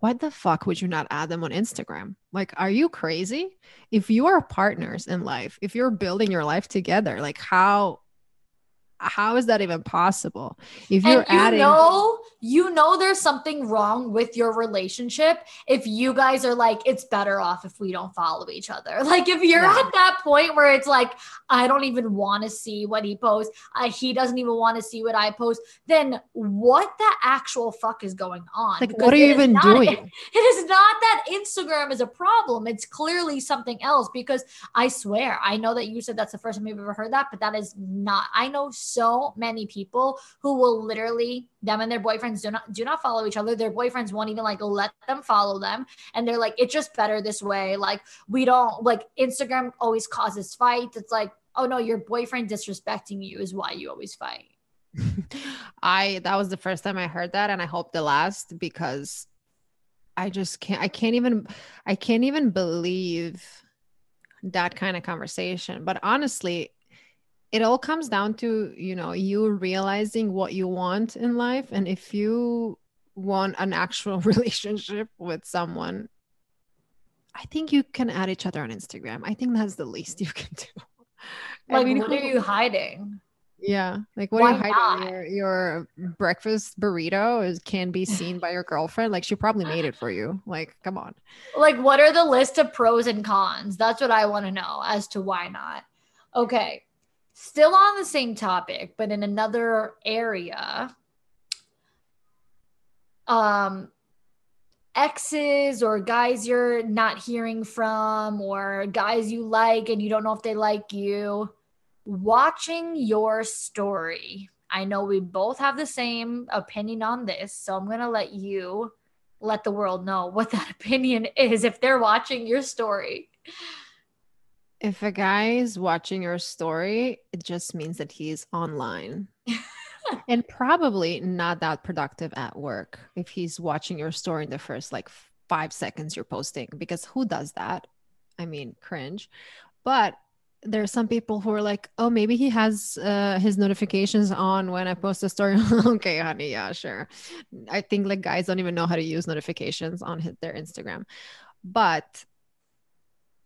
why the fuck would you not add them on Instagram? Like, are you crazy? If you are partners in life, if you're building your life together, like how how is that even possible? If you're and you adding, know, you know, there's something wrong with your relationship. If you guys are like, it's better off if we don't follow each other. Like, if you're yeah. at that point where it's like, I don't even want to see what he posts, uh, he doesn't even want to see what I post, then what the actual fuck is going on? Like, because what are you even doing? It, it is not that Instagram is a problem. It's clearly something else because I swear, I know that you said that's the first time you've ever heard that, but that is not, I know so many people who will literally them and their boyfriends do not do not follow each other. Their boyfriends won't even like let them follow them. And they're like, it's just better this way. Like we don't like Instagram always causes fights. It's like, oh no, your boyfriend disrespecting you is why you always fight. I that was the first time I heard that and I hope the last because I just can't I can't even I can't even believe that kind of conversation. But honestly, it all comes down to you know you realizing what you want in life and if you want an actual relationship with someone i think you can add each other on instagram. I think that's the least you can do. Like I mean, what are you hiding? Yeah like what Why are you hiding? your, your breakfast burrito is can be seen by your girlfriend? Like she probably made it for you. Like come on. Like what are the list of pros and cons? That's what i want to know as to why not. Okay Still on the same topic, but in another area. Um, exes or guys you're not hearing from or guys you like and you don't know if they like you. Watching your story. I know we both have the same opinion on this so i'm going to let you let the world know what that opinion is if they're watching your story if a guy is watching your story, it just means that he's online. and probably not that productive at work if he's watching your story in the first like five seconds you're posting, because who does that? I mean, cringe. But there are some people who are like, oh, maybe he has uh, his notifications on when I post a story. okay, honey, yeah, sure. I think like guys don't even know how to use notifications on his, their Instagram. But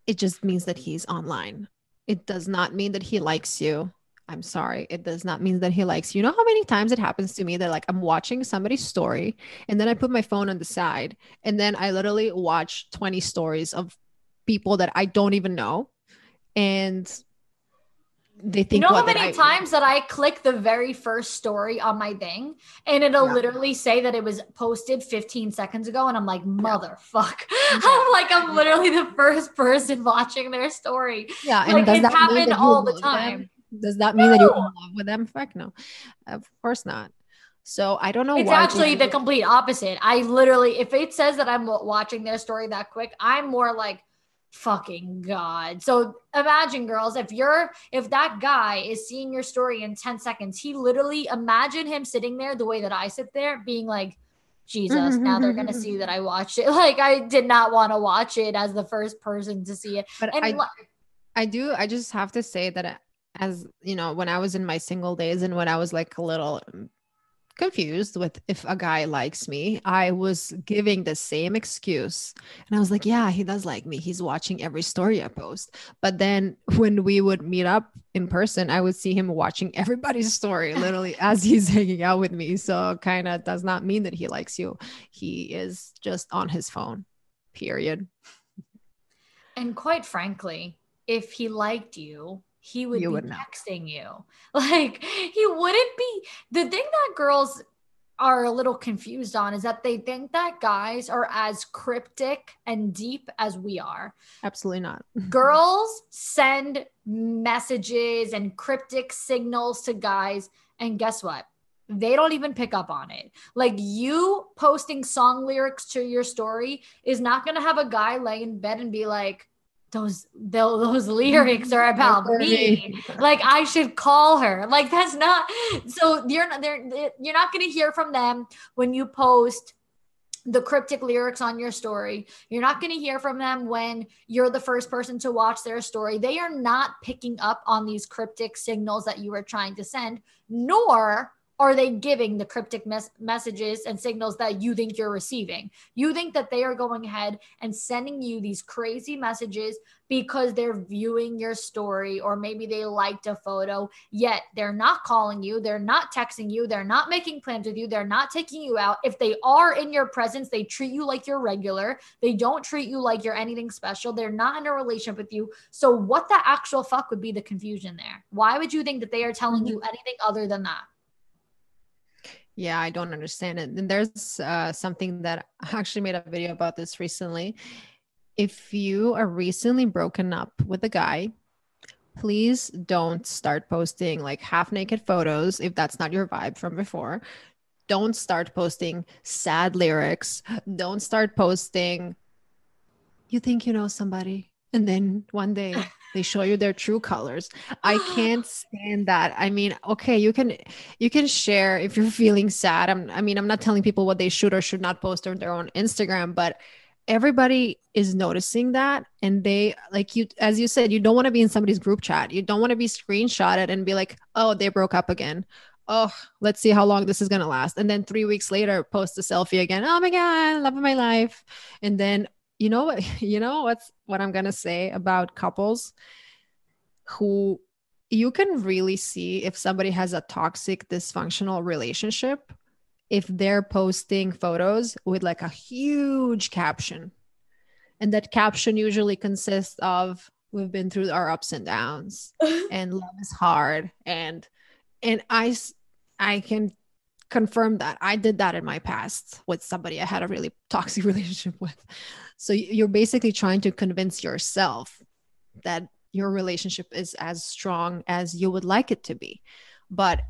it just means that he's online. It does not mean that he likes you. I'm sorry. It does not mean that he likes you. You know how many times it happens to me that like I'm watching somebody's story and then I put my phone on the side and then I literally watch 20 stories of people that I don't even know. And they think you know how many that times that I click the very first story on my thing and it'll yeah. literally say that it was posted 15 seconds ago and I'm like motherfuck yeah. I'm like I'm literally the first person watching their story yeah and like does that happen all the time them? does that mean no. that you're in love with them fuck no of course not so I don't know. It's actually the complete opposite. I literally, if it says that I'm watching their story that quick, I'm more like, fucking god so imagine girls if you're if that guy is seeing your story in 10 seconds he literally imagine him sitting there the way that i sit there being like Jesus, now they're gonna see that I watched it. Like I did not want to watch it as the first person to see it. But And I, li- I do. I just have to say that as you know, when I was in my single days and when I was like a little confused with if a guy likes me, I was giving the same excuse. And I was like, yeah, he does like me. He's watching every story I post. But then when we would meet up in person, I would see him watching everybody's story literally as he's hanging out with me. So kind of does not mean that he likes you. He is just on his phone. Period. And quite frankly, if he liked you, he would You be would texting you. Like he wouldn't be the thing that girls are a little confused on is that they think that guys are as cryptic and deep as we are. Absolutely not. Girls send messages and cryptic signals to guys, and guess what? They don't even pick up on it. Like you posting song lyrics to your story is not going to have a guy lay in bed and be like, those tho- those lyrics are about me. Like I should call her. Like that's not. So you're not. They're, you're not going to hear from them when you post the cryptic lyrics on your story. You're not going to hear from them when you're the first person to watch their story. They are not picking up on these cryptic signals that you are trying to send, nor are they giving the cryptic mes- messages and signals that you think you're receiving. You think that they are going ahead and sending you these crazy messages because they're viewing your story or maybe they liked a photo, yet they're not calling you, they're not texting you, they're not making plans with you, they're not taking you out. If they are in your presence, they treat you like you're regular. They don't treat you like you're anything special. They're not in a relationship with you. So, what the actual fuck would be the confusion there? Why would you think that they are telling mm-hmm. you anything other than that? Yeah, I don't understand it. And there's uh, something that I actually made a video about this recently. If you are recently broken up with a guy, please don't start posting like half naked photos if that's not your vibe from before. Don't start posting sad lyrics. Don't start posting, you think you know somebody. And then one day they show you their true colors. I can't stand that. I mean, okay, you can you can share if you're feeling sad. I'm, I mean, I'm not telling people what they should or should not post on their own Instagram, but everybody is noticing that and they like you as you said you don't want to be in somebody's group chat you don't want to be screenshotted and be like oh they broke up again oh let's see how long this is going to last and then 3 weeks later post a selfie again oh my god love of my life and then you know what you know what's what i'm going to say about couples who you can really see if somebody has a toxic dysfunctional relationship if they're posting photos with like a huge caption. And that caption usually consists of we've been through our ups and downs and love is hard and and i i can confirm that i did that in my past with somebody i had a really toxic relationship with. So you're basically trying to convince yourself that your relationship is as strong as you would like it to be. But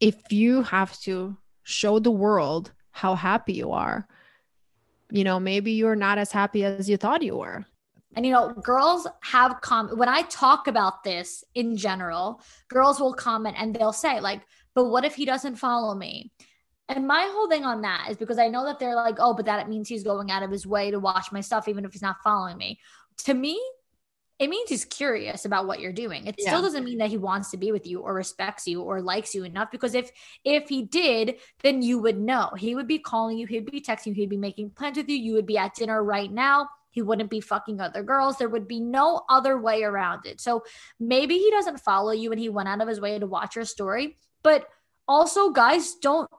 if you have to show the world how happy you are you know maybe you're not as happy as you thought you were. And you know, girls have com when I talk about this in general, girls will comment and they'll say, like, but what if he doesn't follow me? And my whole thing on that is because I know that they're like, oh, but that means he's going out of his way to watch my stuff, even if he's not following me. To me, it means he's curious about what you're doing. It Yeah. still doesn't mean that he wants to be with you or respects you or likes you enough. Because if if he did, then you would know. He would be calling you, he'd be texting you, he'd be making plans with you. You would be at dinner right now. He wouldn't be fucking other girls. There would be no other way around it. So maybe he doesn't follow you and he went out of his way to watch your story. But also, guys don't,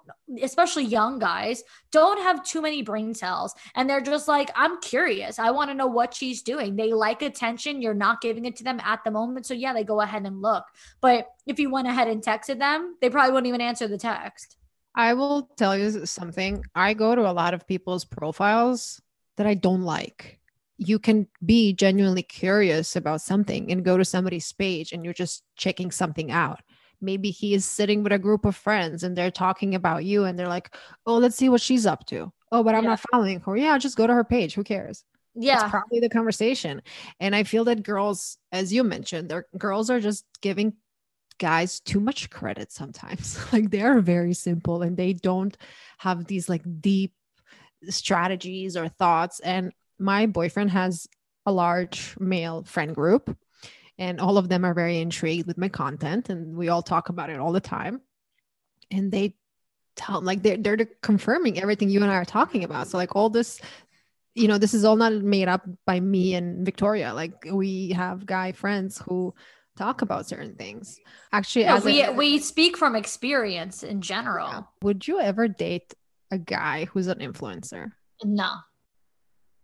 especially young guys, don't have too many brain cells. And they're just like, I'm curious. I want to know what she's doing. They like attention. You're not giving it to them at the moment. So, yeah, they go ahead and look. But if you went ahead and texted them, they probably wouldn't even answer the text. I will tell you something. I go to a lot of people's profiles that I don't like. You can be genuinely curious about something and go to somebody's page and you're just checking something out. Maybe he is sitting with a group of friends and they're talking about you and they're like, oh, let's see what she's up to. Oh, but I'm Yeah. not following her. Yeah, just go to her page. Who cares? Yeah. It's probably the conversation. And I feel that girls, as you mentioned, they're girls are just giving guys too much credit sometimes. like they are very simple and they don't have these like deep strategies or thoughts. And my boyfriend has a large male friend group, and all of them are very intrigued with my content, and we all talk about it all the time. And they tell like they're they're confirming everything you and I are talking about. So like all this you know this is all not made up by me and victoria like we have guy friends who talk about certain things actually Yeah, we a, we speak from experience in general. would you ever date a guy who's an influencer No.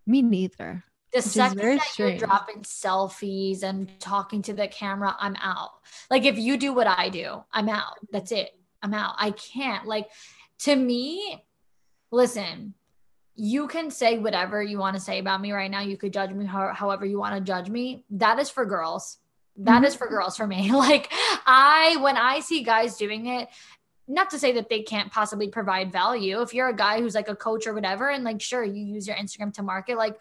me neither The second that strange. you're dropping selfies and talking to the camera, I'm out. Like if you do what I do, I'm out. That's it. I'm out. I can't. Like to me, listen, you can say whatever you want to say about me right now. You could judge me how, however you want to judge me. That is for girls. That Mhm. is for girls for me. Like I when I see guys doing it, not to say that they can't possibly provide value. If you're a guy who's like a coach or whatever, and like sure you use your Instagram to market, like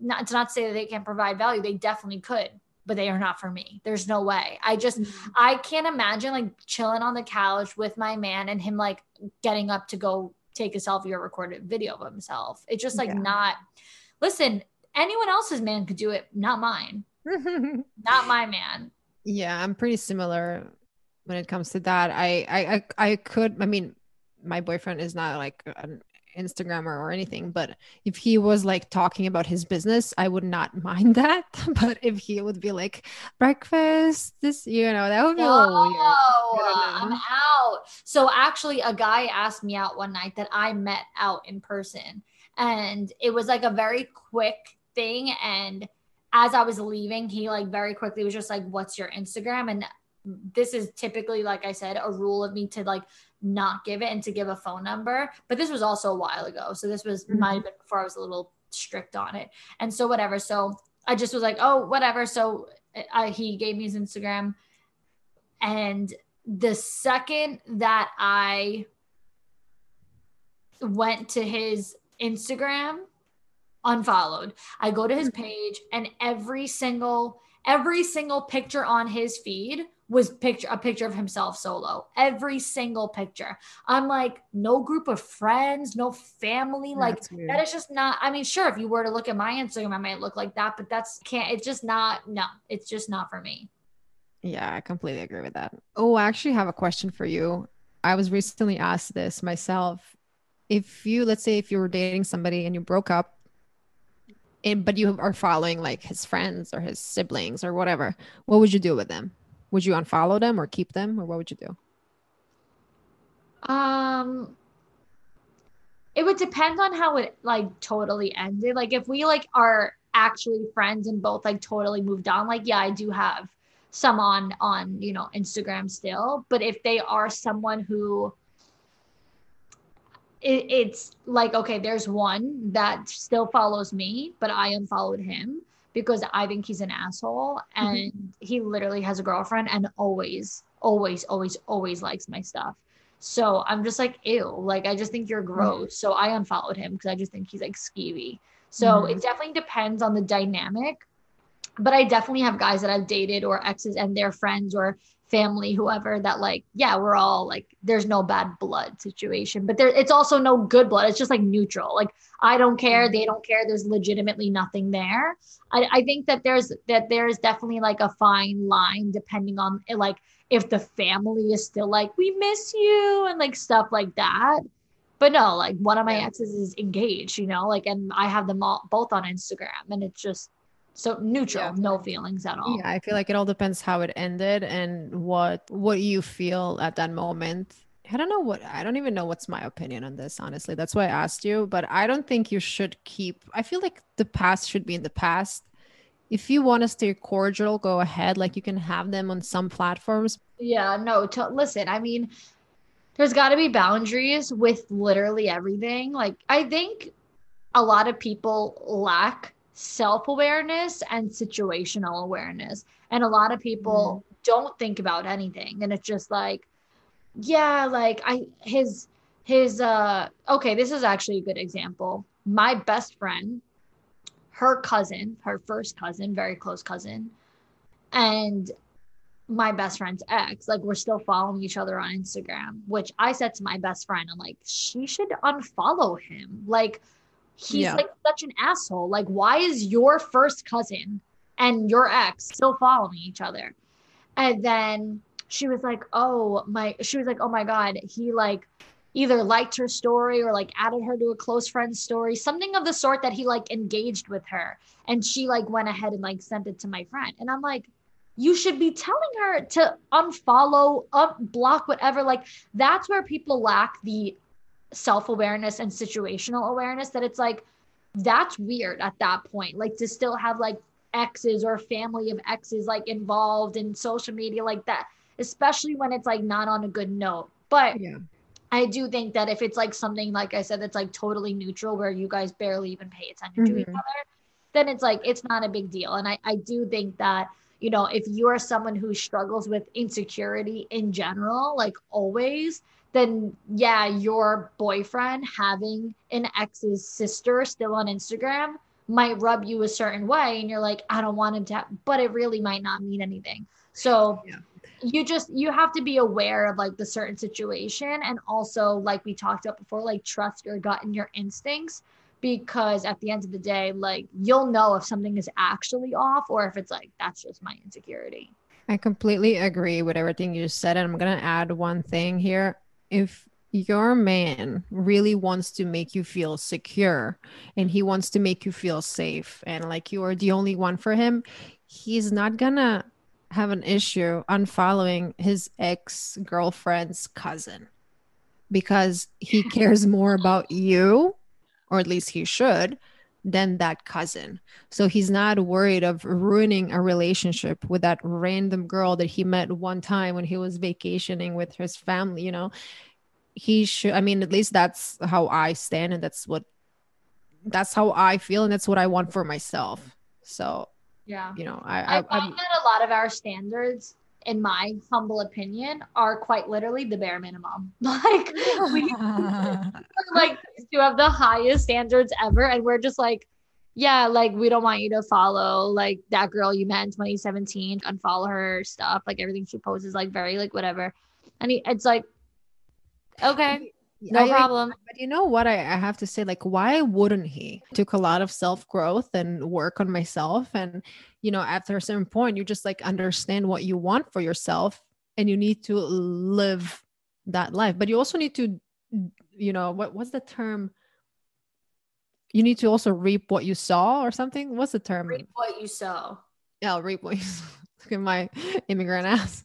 not to not say that they can't provide value, they definitely could, but they are not for me. There's no way. I just mm-hmm. I can't imagine like chilling on the couch with my man and him like getting up to go take a selfie or record a video of himself. It's just like Yeah. not listen, anyone else's man could do it, not mine. Not my man. yeah i'm pretty similar when it comes to that I, I i i could i mean my boyfriend is not like an instagrammer or anything but if he was like talking about his business i would not mind that but if he would be like breakfast this you know that would be a little weird I don't I'm out. So actually, a guy asked me out one night that I met out in person, and it was like a very quick thing. And as I was leaving, he like very quickly was just like, "What's your Instagram?" And this is typically, like I said, a rule of me to like not give it and to give a phone number. But this was also a while ago, so this was Mhm. might have been before I was a little strict on it. And so whatever. So I just was like, "Oh, whatever." So I, he gave me his Instagram. And the second that I went to his Instagram, unfollowed, I go to his page and every single every single picture on his feed was picture a picture of himself solo. Every single picture. I'm like, no group of friends, no family. Like That's weird. that is just not. I mean, sure, if you were to look at my Instagram, I might look like that, but that's can't. It's just not. No, it's just not for me. Yeah, I completely agree with that. Oh, I actually have a question for you. I was recently asked this myself. If you, let's say, if you were dating somebody and you broke up, and but you are following like his friends or his siblings or whatever, what would you do with them? Would you unfollow them or keep them, or what would you do? Um, it would depend on how it like totally ended. Like if we like are actually friends and both like totally moved on, like yeah, I do have some on on you know Instagram still. But if they are someone who it, it's like okay, there's one that still follows me, but I unfollowed him because I think he's an asshole and he literally has a girlfriend and always, always, always, always likes my stuff. So I'm just like, ew, like I just think you're gross. So I unfollowed him because I just think he's like skeevy. So Mhm. it definitely depends on the dynamic. But I definitely have guys that I've dated or exes and their friends or family, whoever that like, yeah, we're all like, there's no bad blood situation, but there it's also no good blood. It's just like neutral. Like I don't care, they don't care. There's legitimately nothing there. I, I think that there's that there's definitely like a fine line depending on eh, like if the family is still like we miss you and like stuff like that but no like one of my exes is engaged you know like and i have them all both on instagram and it's just so neutral Yeah. no feelings at all Yeah, I feel like it all depends how it ended and what what you feel at that moment. I don't know what I don't even know what's my opinion on this, honestly. That's why I asked you, but I don't think you should keep I feel like the past should be in the past. If you want to stay cordial, go ahead. Like you can have them on some platforms. Yeah, no, to, listen, I mean, there's got to be boundaries with literally everything. Like, I think a lot of people lack self awareness and situational awareness. And a lot of people don't think about anything. And it's just like, yeah, like, I, his, his, uh, okay, this is actually a good example. My best friend, her cousin, her first cousin, very close cousin, and my best friend's ex. Like we're still following each other on Instagram, which I said to my best friend, I'm like, she should unfollow him. Like he's Yeah. like such an asshole. Like, why is your first cousin and your ex still following each other? And then she was like, oh my she was like, oh my God, he like either liked her story or like added her to a close friend's story, something of the sort that he like engaged with her. And she like went ahead and like sent it to my friend. And I'm like, you should be telling her to unfollow, up, block, whatever. Like that's where people lack the self-awareness and situational awareness that it's like that's weird at that point. Like to still have like exes or family of exes like involved in social media like that, especially when it's like not on a good note. But Yeah. I do think that if it's like something like I said that's like totally neutral where you guys barely even pay attention to each Mhm. other, then it's like it's not a big deal. And I, I do think that, you know, if you're someone who struggles with insecurity in general, like always, then yeah, your boyfriend having an ex's sister still on Instagram might rub you a certain way and you're like, I don't want him to have, but it really might not mean anything. So Yeah. you just you have to be aware of like the certain situation and also like we talked about before like trust your gut and your instincts because at the end of the day like you'll know if something is actually off or if it's like that's just my insecurity I completely agree with everything you just said. And I'm going to add one thing here. If your man really wants to make you feel secure and he wants to make you feel safe and like you are the only one for him, he's not to have an issue unfollowing his ex girlfriend's cousin because he cares more about you, or at least he should, than that cousin. So he's not worried of ruining a relationship with that random girl that he met one time when he was vacationing with his family, you know. He should I mean at least that's how I stand and that's what that's how I feel and that's what I want for myself. So, yeah you know, I, i, I find I'm, that a lot of our standards in my humble opinion are quite literally the bare minimum. Like we like to have the highest standards ever and we're just like yeah like we don't want you to follow like that girl you met in 2017 unfollow her stuff like everything she posts is like very like whatever. And he, it's like okay no I- problem But you know what I, I have to say, like, why wouldn't he? Took a lot of self growth and work on myself. And, you know, after a certain point, you just like understand what you want for yourself and you need to live that life. But you also need to, you know, what what's the term? You need to also reap what you saw or something. What's the term? Reap what you sow. Yeah, reap what you Look at my immigrant ass.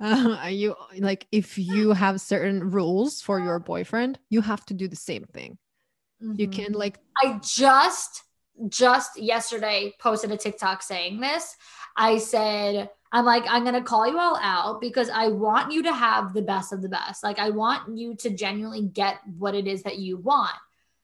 Uh, are you like if you have certain rules for your boyfriend, you have to do the same thing. You Mhm. can like I just just yesterday posted a TikTok saying this. I said, I'm like, I'm gonna call you all out because I want you to have the best of the best. Like, I want you to genuinely get what it is that you want.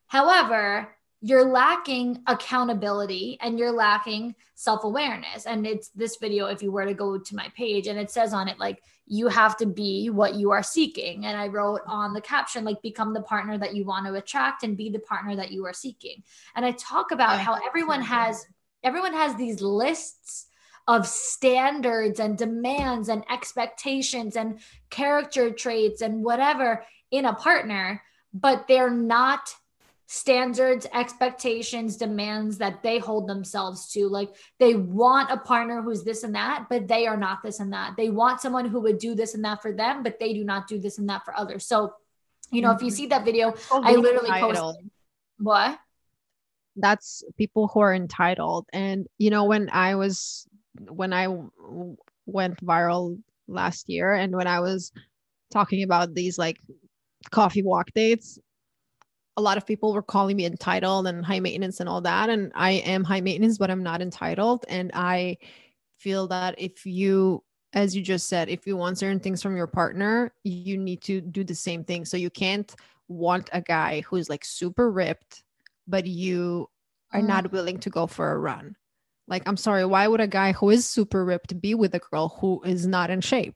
However, you're lacking accountability and you're lacking self-awareness. And it's this video, if you were to go to my page, and it says on it, like, you have to be what you are seeking. And I wrote on the caption, like, become the partner that you want to attract and be the partner that you are seeking. And I talk about how everyone has everyone has these lists of standards and demands and expectations and character traits and whatever in a partner, but they're not standards, expectations, demands that they hold themselves to. Like they want a partner who's this and that, but they are not this and that. They want someone who would do this and that for them, but they do not do this and that for others. So, you know, if you mm-hmm. see that video, oh, I literally entitled. posted what? That's people who are entitled. And you know, when I was when I w- went viral last year, and when I was talking about these like coffee walk dates, a lot of people were calling me entitled and high maintenance and all that. And I am high maintenance, but I'm not entitled. And I feel that if you, as you just said, if you want certain things from your partner, you need to do the same thing. So you can't want a guy who's like super ripped, but you are Mm. not willing to go for a run. Like, I'm sorry, why would a guy who is super ripped be with a girl who is not in shape?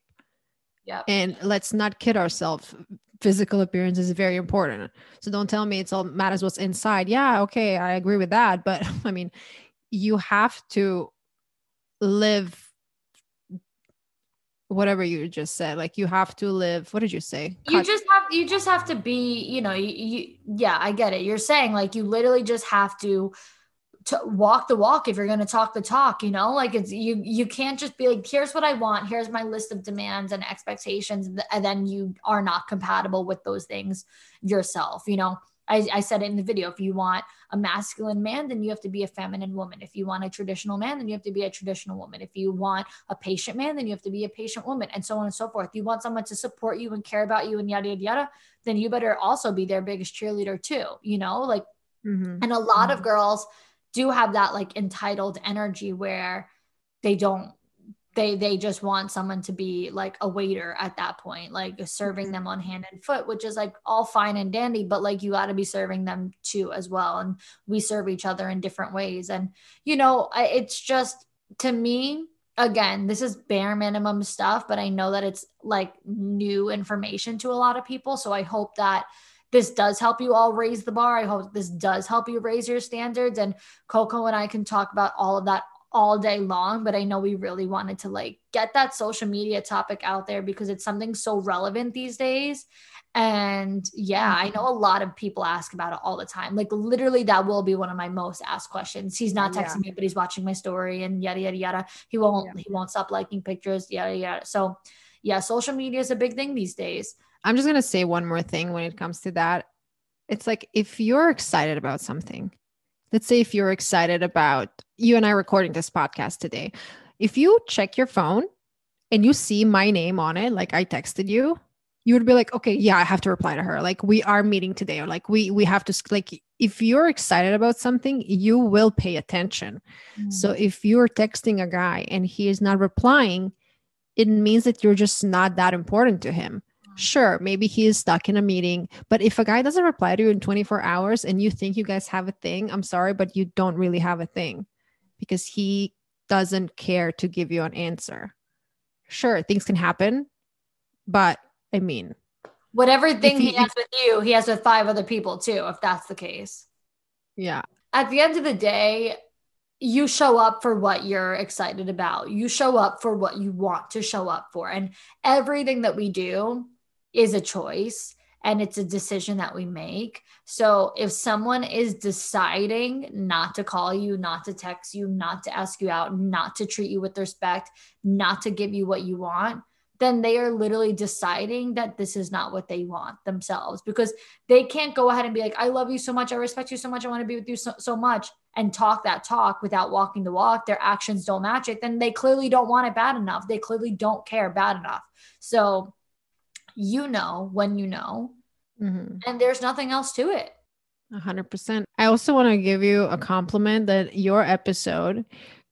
Yep. And let's not kid ourselves. Physical appearance is very important. So don't tell me it's all matters what's inside. Yeah, okay, I agree with that. But I mean, you have to live whatever you just said. Like you have to live. What did you say? you Cut- just have you just have to be you know you, you yeah i get it you're saying like you literally just have to to walk the walk if you're going to talk the talk you know like it's you you can't just be like here's what i want here's my list of demands and expectations and then you are not compatible with those things yourself you know I, I said it in the video. If you want a masculine man, then you have to be a feminine woman. If you want a traditional man, then you have to be a traditional woman. If you want a patient man, then you have to be a patient woman, and so on and so forth. You want someone to support you and care about you and yada, yada, yada, then you better also be their biggest cheerleader too, you know? Like, Mhm. and a lot of girls do have that like entitled energy where they don't they they just want someone to be like a waiter at that point like serving mm-hmm. them on hand and foot which is like all fine and dandy but like you got to be serving them too as well. And we serve each other in different ways. And you know I, it's just to me again this is bare minimum stuff but i know that it's like new information to a lot of people. So i hope that this does help you all raise the bar. I hope this does help you raise your standards. And coco and i can talk about all of that all day long but i know we really wanted to like get that social media topic out there because it's something so relevant these days. And yeah i know a lot of people ask about it all the time. Like literally that will be one of my most asked questions. He's not Yeah. texting me but he's watching my story and yada yada yada. He won't Yeah. he won't stop liking pictures yada yada so yeah social media is a big thing these days I'm just gonna say one more thing when it comes to that. It's like if you're excited about something, let's say if you're excited about you and I recording this podcast today, if you check your phone and you see my name on it, like I texted you, you would be like, okay, yeah, I have to reply to her. Like we are meeting today, or like we we have to like if you're excited about something, you will pay attention. Mm. So if you're texting a guy and he is not replying, it means that you're just not that important to him. Sure, maybe he is stuck in a meeting, but if a guy doesn't reply to you in 24 hours and you think you guys have a thing, I'm sorry, but you don't really have a thing because he doesn't care to give you an answer. Sure, things can happen, but I mean, whatever thing he- he has with you he has with five other people too if that's the case yeah, at the end of the day, you show up for what you're excited about. You show up for what you want to show up for. And everything that we do is a choice and it's a decision that we make. So if someone is deciding not to call you, not to text you, not to ask you out, not to treat you with respect, not to give you what you want, then they are literally deciding that this is not what they want themselves because they can't go ahead and be like, I love you so much. I respect you so much. I want to be with you so, so much and talk that talk without walking the walk. Their actions don't match it. Then they clearly don't want it bad enough. They clearly don't care bad enough. So you know when you know, Mhm. and there's nothing else to it. Hundred percent. I also want to give you a compliment that your episode,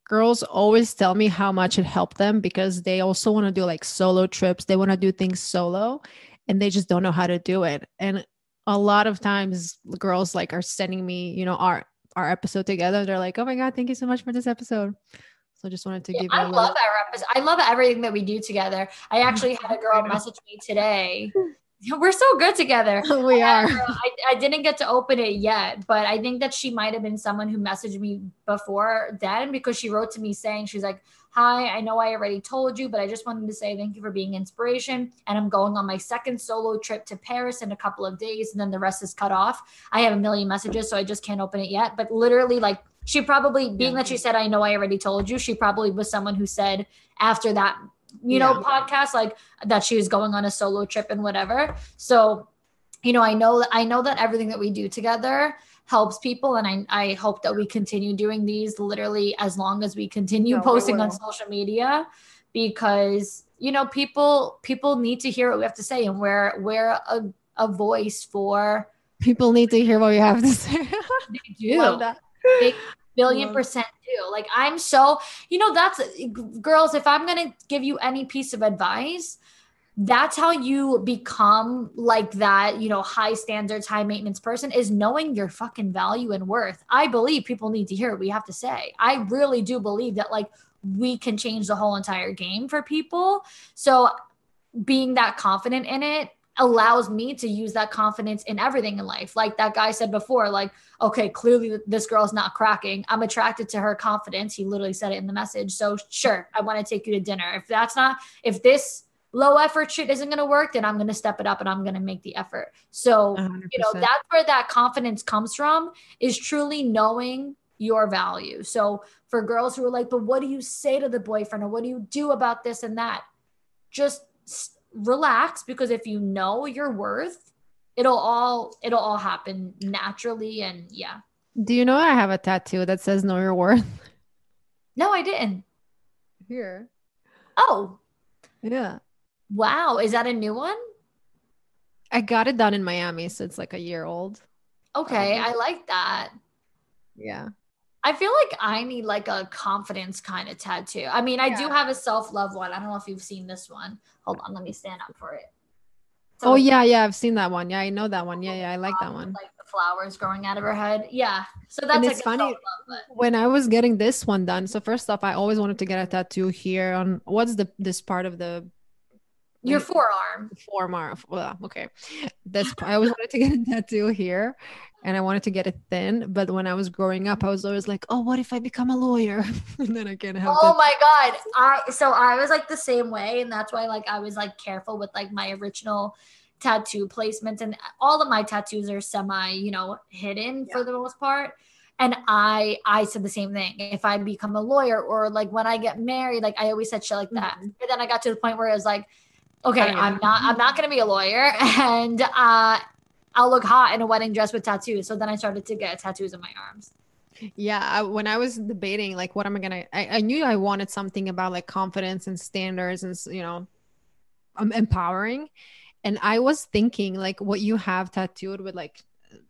girls always tell me how much it helped them because they also want to do like solo trips. They want to do things solo and they just don't know how to do it. And a lot of times girls like are sending me, you know, our our episode together. They're like, oh my God, thank you so much for this episode. So I just wanted to give you I a love little our episode. I love everything that we do together. I mm-hmm. actually had a girl message me today. We're so good together. we I, are. girl- I, I didn't get to open it yet, but I think that she might have been someone who messaged me before then because she wrote to me saying, she's like, Hi, I know I already told you, but I just wanted to say thank you for being inspiration. And I'm going on my second solo trip to Paris in a couple of days, and then the rest is cut off. I have a million messages, so I just can't open it yet. But literally, like, she probably, being Yeah. that she said, I know I already told you, she probably was someone who said after that, you know, podcast, like that she was going on a solo trip and whatever. So, you know, I know I know that everything that we do together helps people, and I I hope that we continue doing these literally as long as we continue No, posting on social media, because you know people people need to hear what we have to say, and we're we're a a voice for People need to hear what we have to say. they do Love that. Big billion percent do. Like I'm so, you know, that's girls. If I'm gonna give you any piece of advice, that's how you become like that, you know, high standards, high maintenance person is knowing your fucking value and worth. I believe people need to hear what we have to say. I really do believe that like we can change the whole entire game for people. So being that confident in it, allows me to use that confidence in everything in life. Like that guy said before, like, okay, clearly this girl's not cracking. I'm attracted to her confidence. He literally said it in the message. So sure, I want to take you to dinner. If that's not, if this low effort shit isn't going to work, then I'm going to step it up and I'm going to make the effort. So, 100%. you know, that's where that confidence comes from is truly knowing your value. So for girls who are like, but what do you say to the boyfriend or what do you do about this and that? Just relax because if you know your worth, it'll all it'll all happen naturally and yeah. Do you know I have a tattoo that says know your worth? No, I didn't. Here. Oh. Yeah. Wow, is that a new one? I got it done in Miami, so it's like a year old. Okay, um, I like that. Yeah. I feel like I need like a confidence kind of tattoo. I mean, I yeah. do have a self love one. I don't know if you've seen this one. Hold on, let me stand up for it. So, oh yeah, yeah, I've seen that one. Yeah, I know that one. Yeah, yeah, I like that one. Like the flowers growing out of her head. Yeah. So that's and it's like funny when I was getting this one done. So first off, I always wanted to get a tattoo here on what's the this part of the your forearm. Forearm. Well, okay. That's I always wanted to get a tattoo here and I wanted to get it thin. But when I was growing up, I was always like, "Oh, what if I become a lawyer?" and then I can't have. Oh my god! I so I was like the same way, and that's why like I was like careful with like my original tattoo placements, and all of my tattoos are semi, you know, hidden yeah. for the most part. And I I said the same thing. If I become a lawyer or like when I get married, like I always said shit like that. Mm-hmm. But then I got to the point where it was like, okay, I'm not I'm not gonna be a lawyer, and uh I'll look hot in a wedding dress with tattoos. So then I started to get tattoos on my arms. Yeah, I, when I was debating, like, what am I gonna? I, I knew I wanted something about like confidence and standards and you know, um, empowering. And I was thinking, like, what you have tattooed with like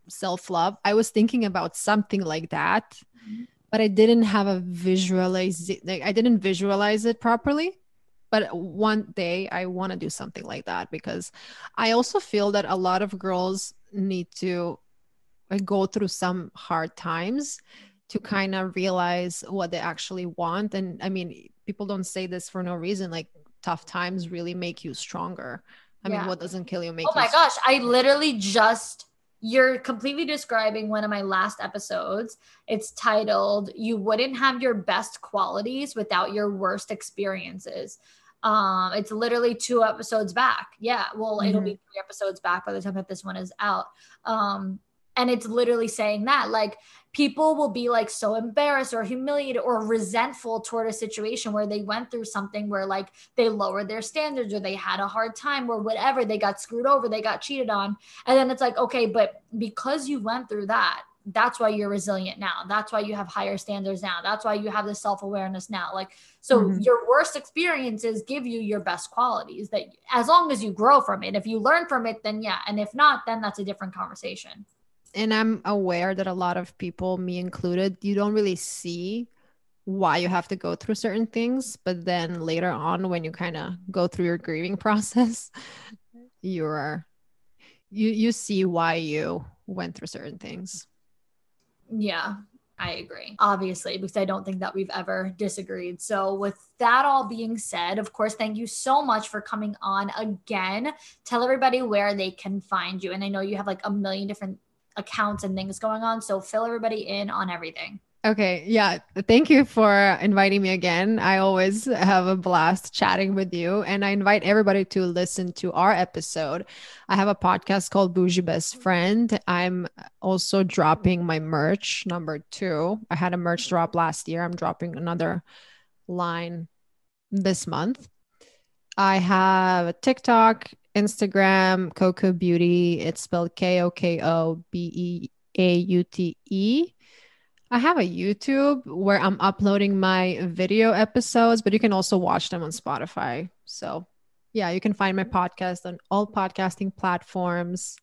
self love. I was thinking about something like that, mm-hmm. but I didn't have a visualize. Like, I didn't visualize it properly but one day I want to do something like that because I also feel that a lot of girls need to go through some hard times to kind of realize what they actually want. And I mean, people don't say this for no reason. Like tough times really make you stronger. I yeah. mean, what doesn't kill you make oh my gosh, I literally just you're completely describing one of my last episodes. It's titled You Wouldn't Have Your Best Qualities Without Your Worst Experiences. Um, it's literally two episodes back. Yeah, well, mm-hmm. it'll be three episodes back by the time that this one is out. Um, and it's literally saying that like people will be like so embarrassed or humiliated or resentful toward a situation where they went through something where like they lowered their standards or they had a hard time or whatever they got screwed over they got cheated on and then it's like okay but because you went through that that's why you're resilient now. That's why you have higher standards now. That's why you have this self-awareness now. Like so mm-hmm. your worst experiences give you your best qualities that as long as you grow from it. If you learn from it then yeah. And if not then that's a different conversation. And i'm aware that a lot of people me included you don't really see why you have to go through certain things. But then later on when you kind of go through your grieving process you're you you see why you went through certain things yeah, I agree, obviously, because I don't think that we've ever disagreed. So, with that all being said, of course, thank you so much for coming on again. Tell everybody where they can find you. And I know you have like a million different accounts and things going on. So, fill everybody in on everything. Okay. Yeah. Thank you for inviting me again. I always have a blast chatting with you. And I invite everybody to listen to our episode. I have a podcast called Bougie Best Friend. I'm also dropping my merch number two. I had a merch drop last year. I'm dropping another line this month. I have a TikTok, Instagram, Coco Beauty. It's spelled K O K O B E A U T E. I have a YouTube where I'm uploading my video episodes, but you can also watch them on Spotify. So, yeah, you can find my podcast on all podcasting platforms.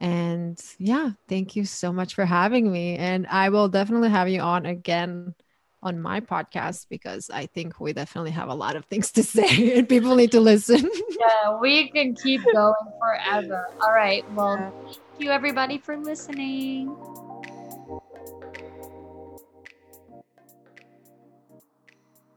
And yeah, thank you so much for having me. And I will definitely have you on again on my podcast because I think we definitely have a lot of things to say and people need to listen. yeah, we can keep going forever. All right. Well, thank you everybody for listening.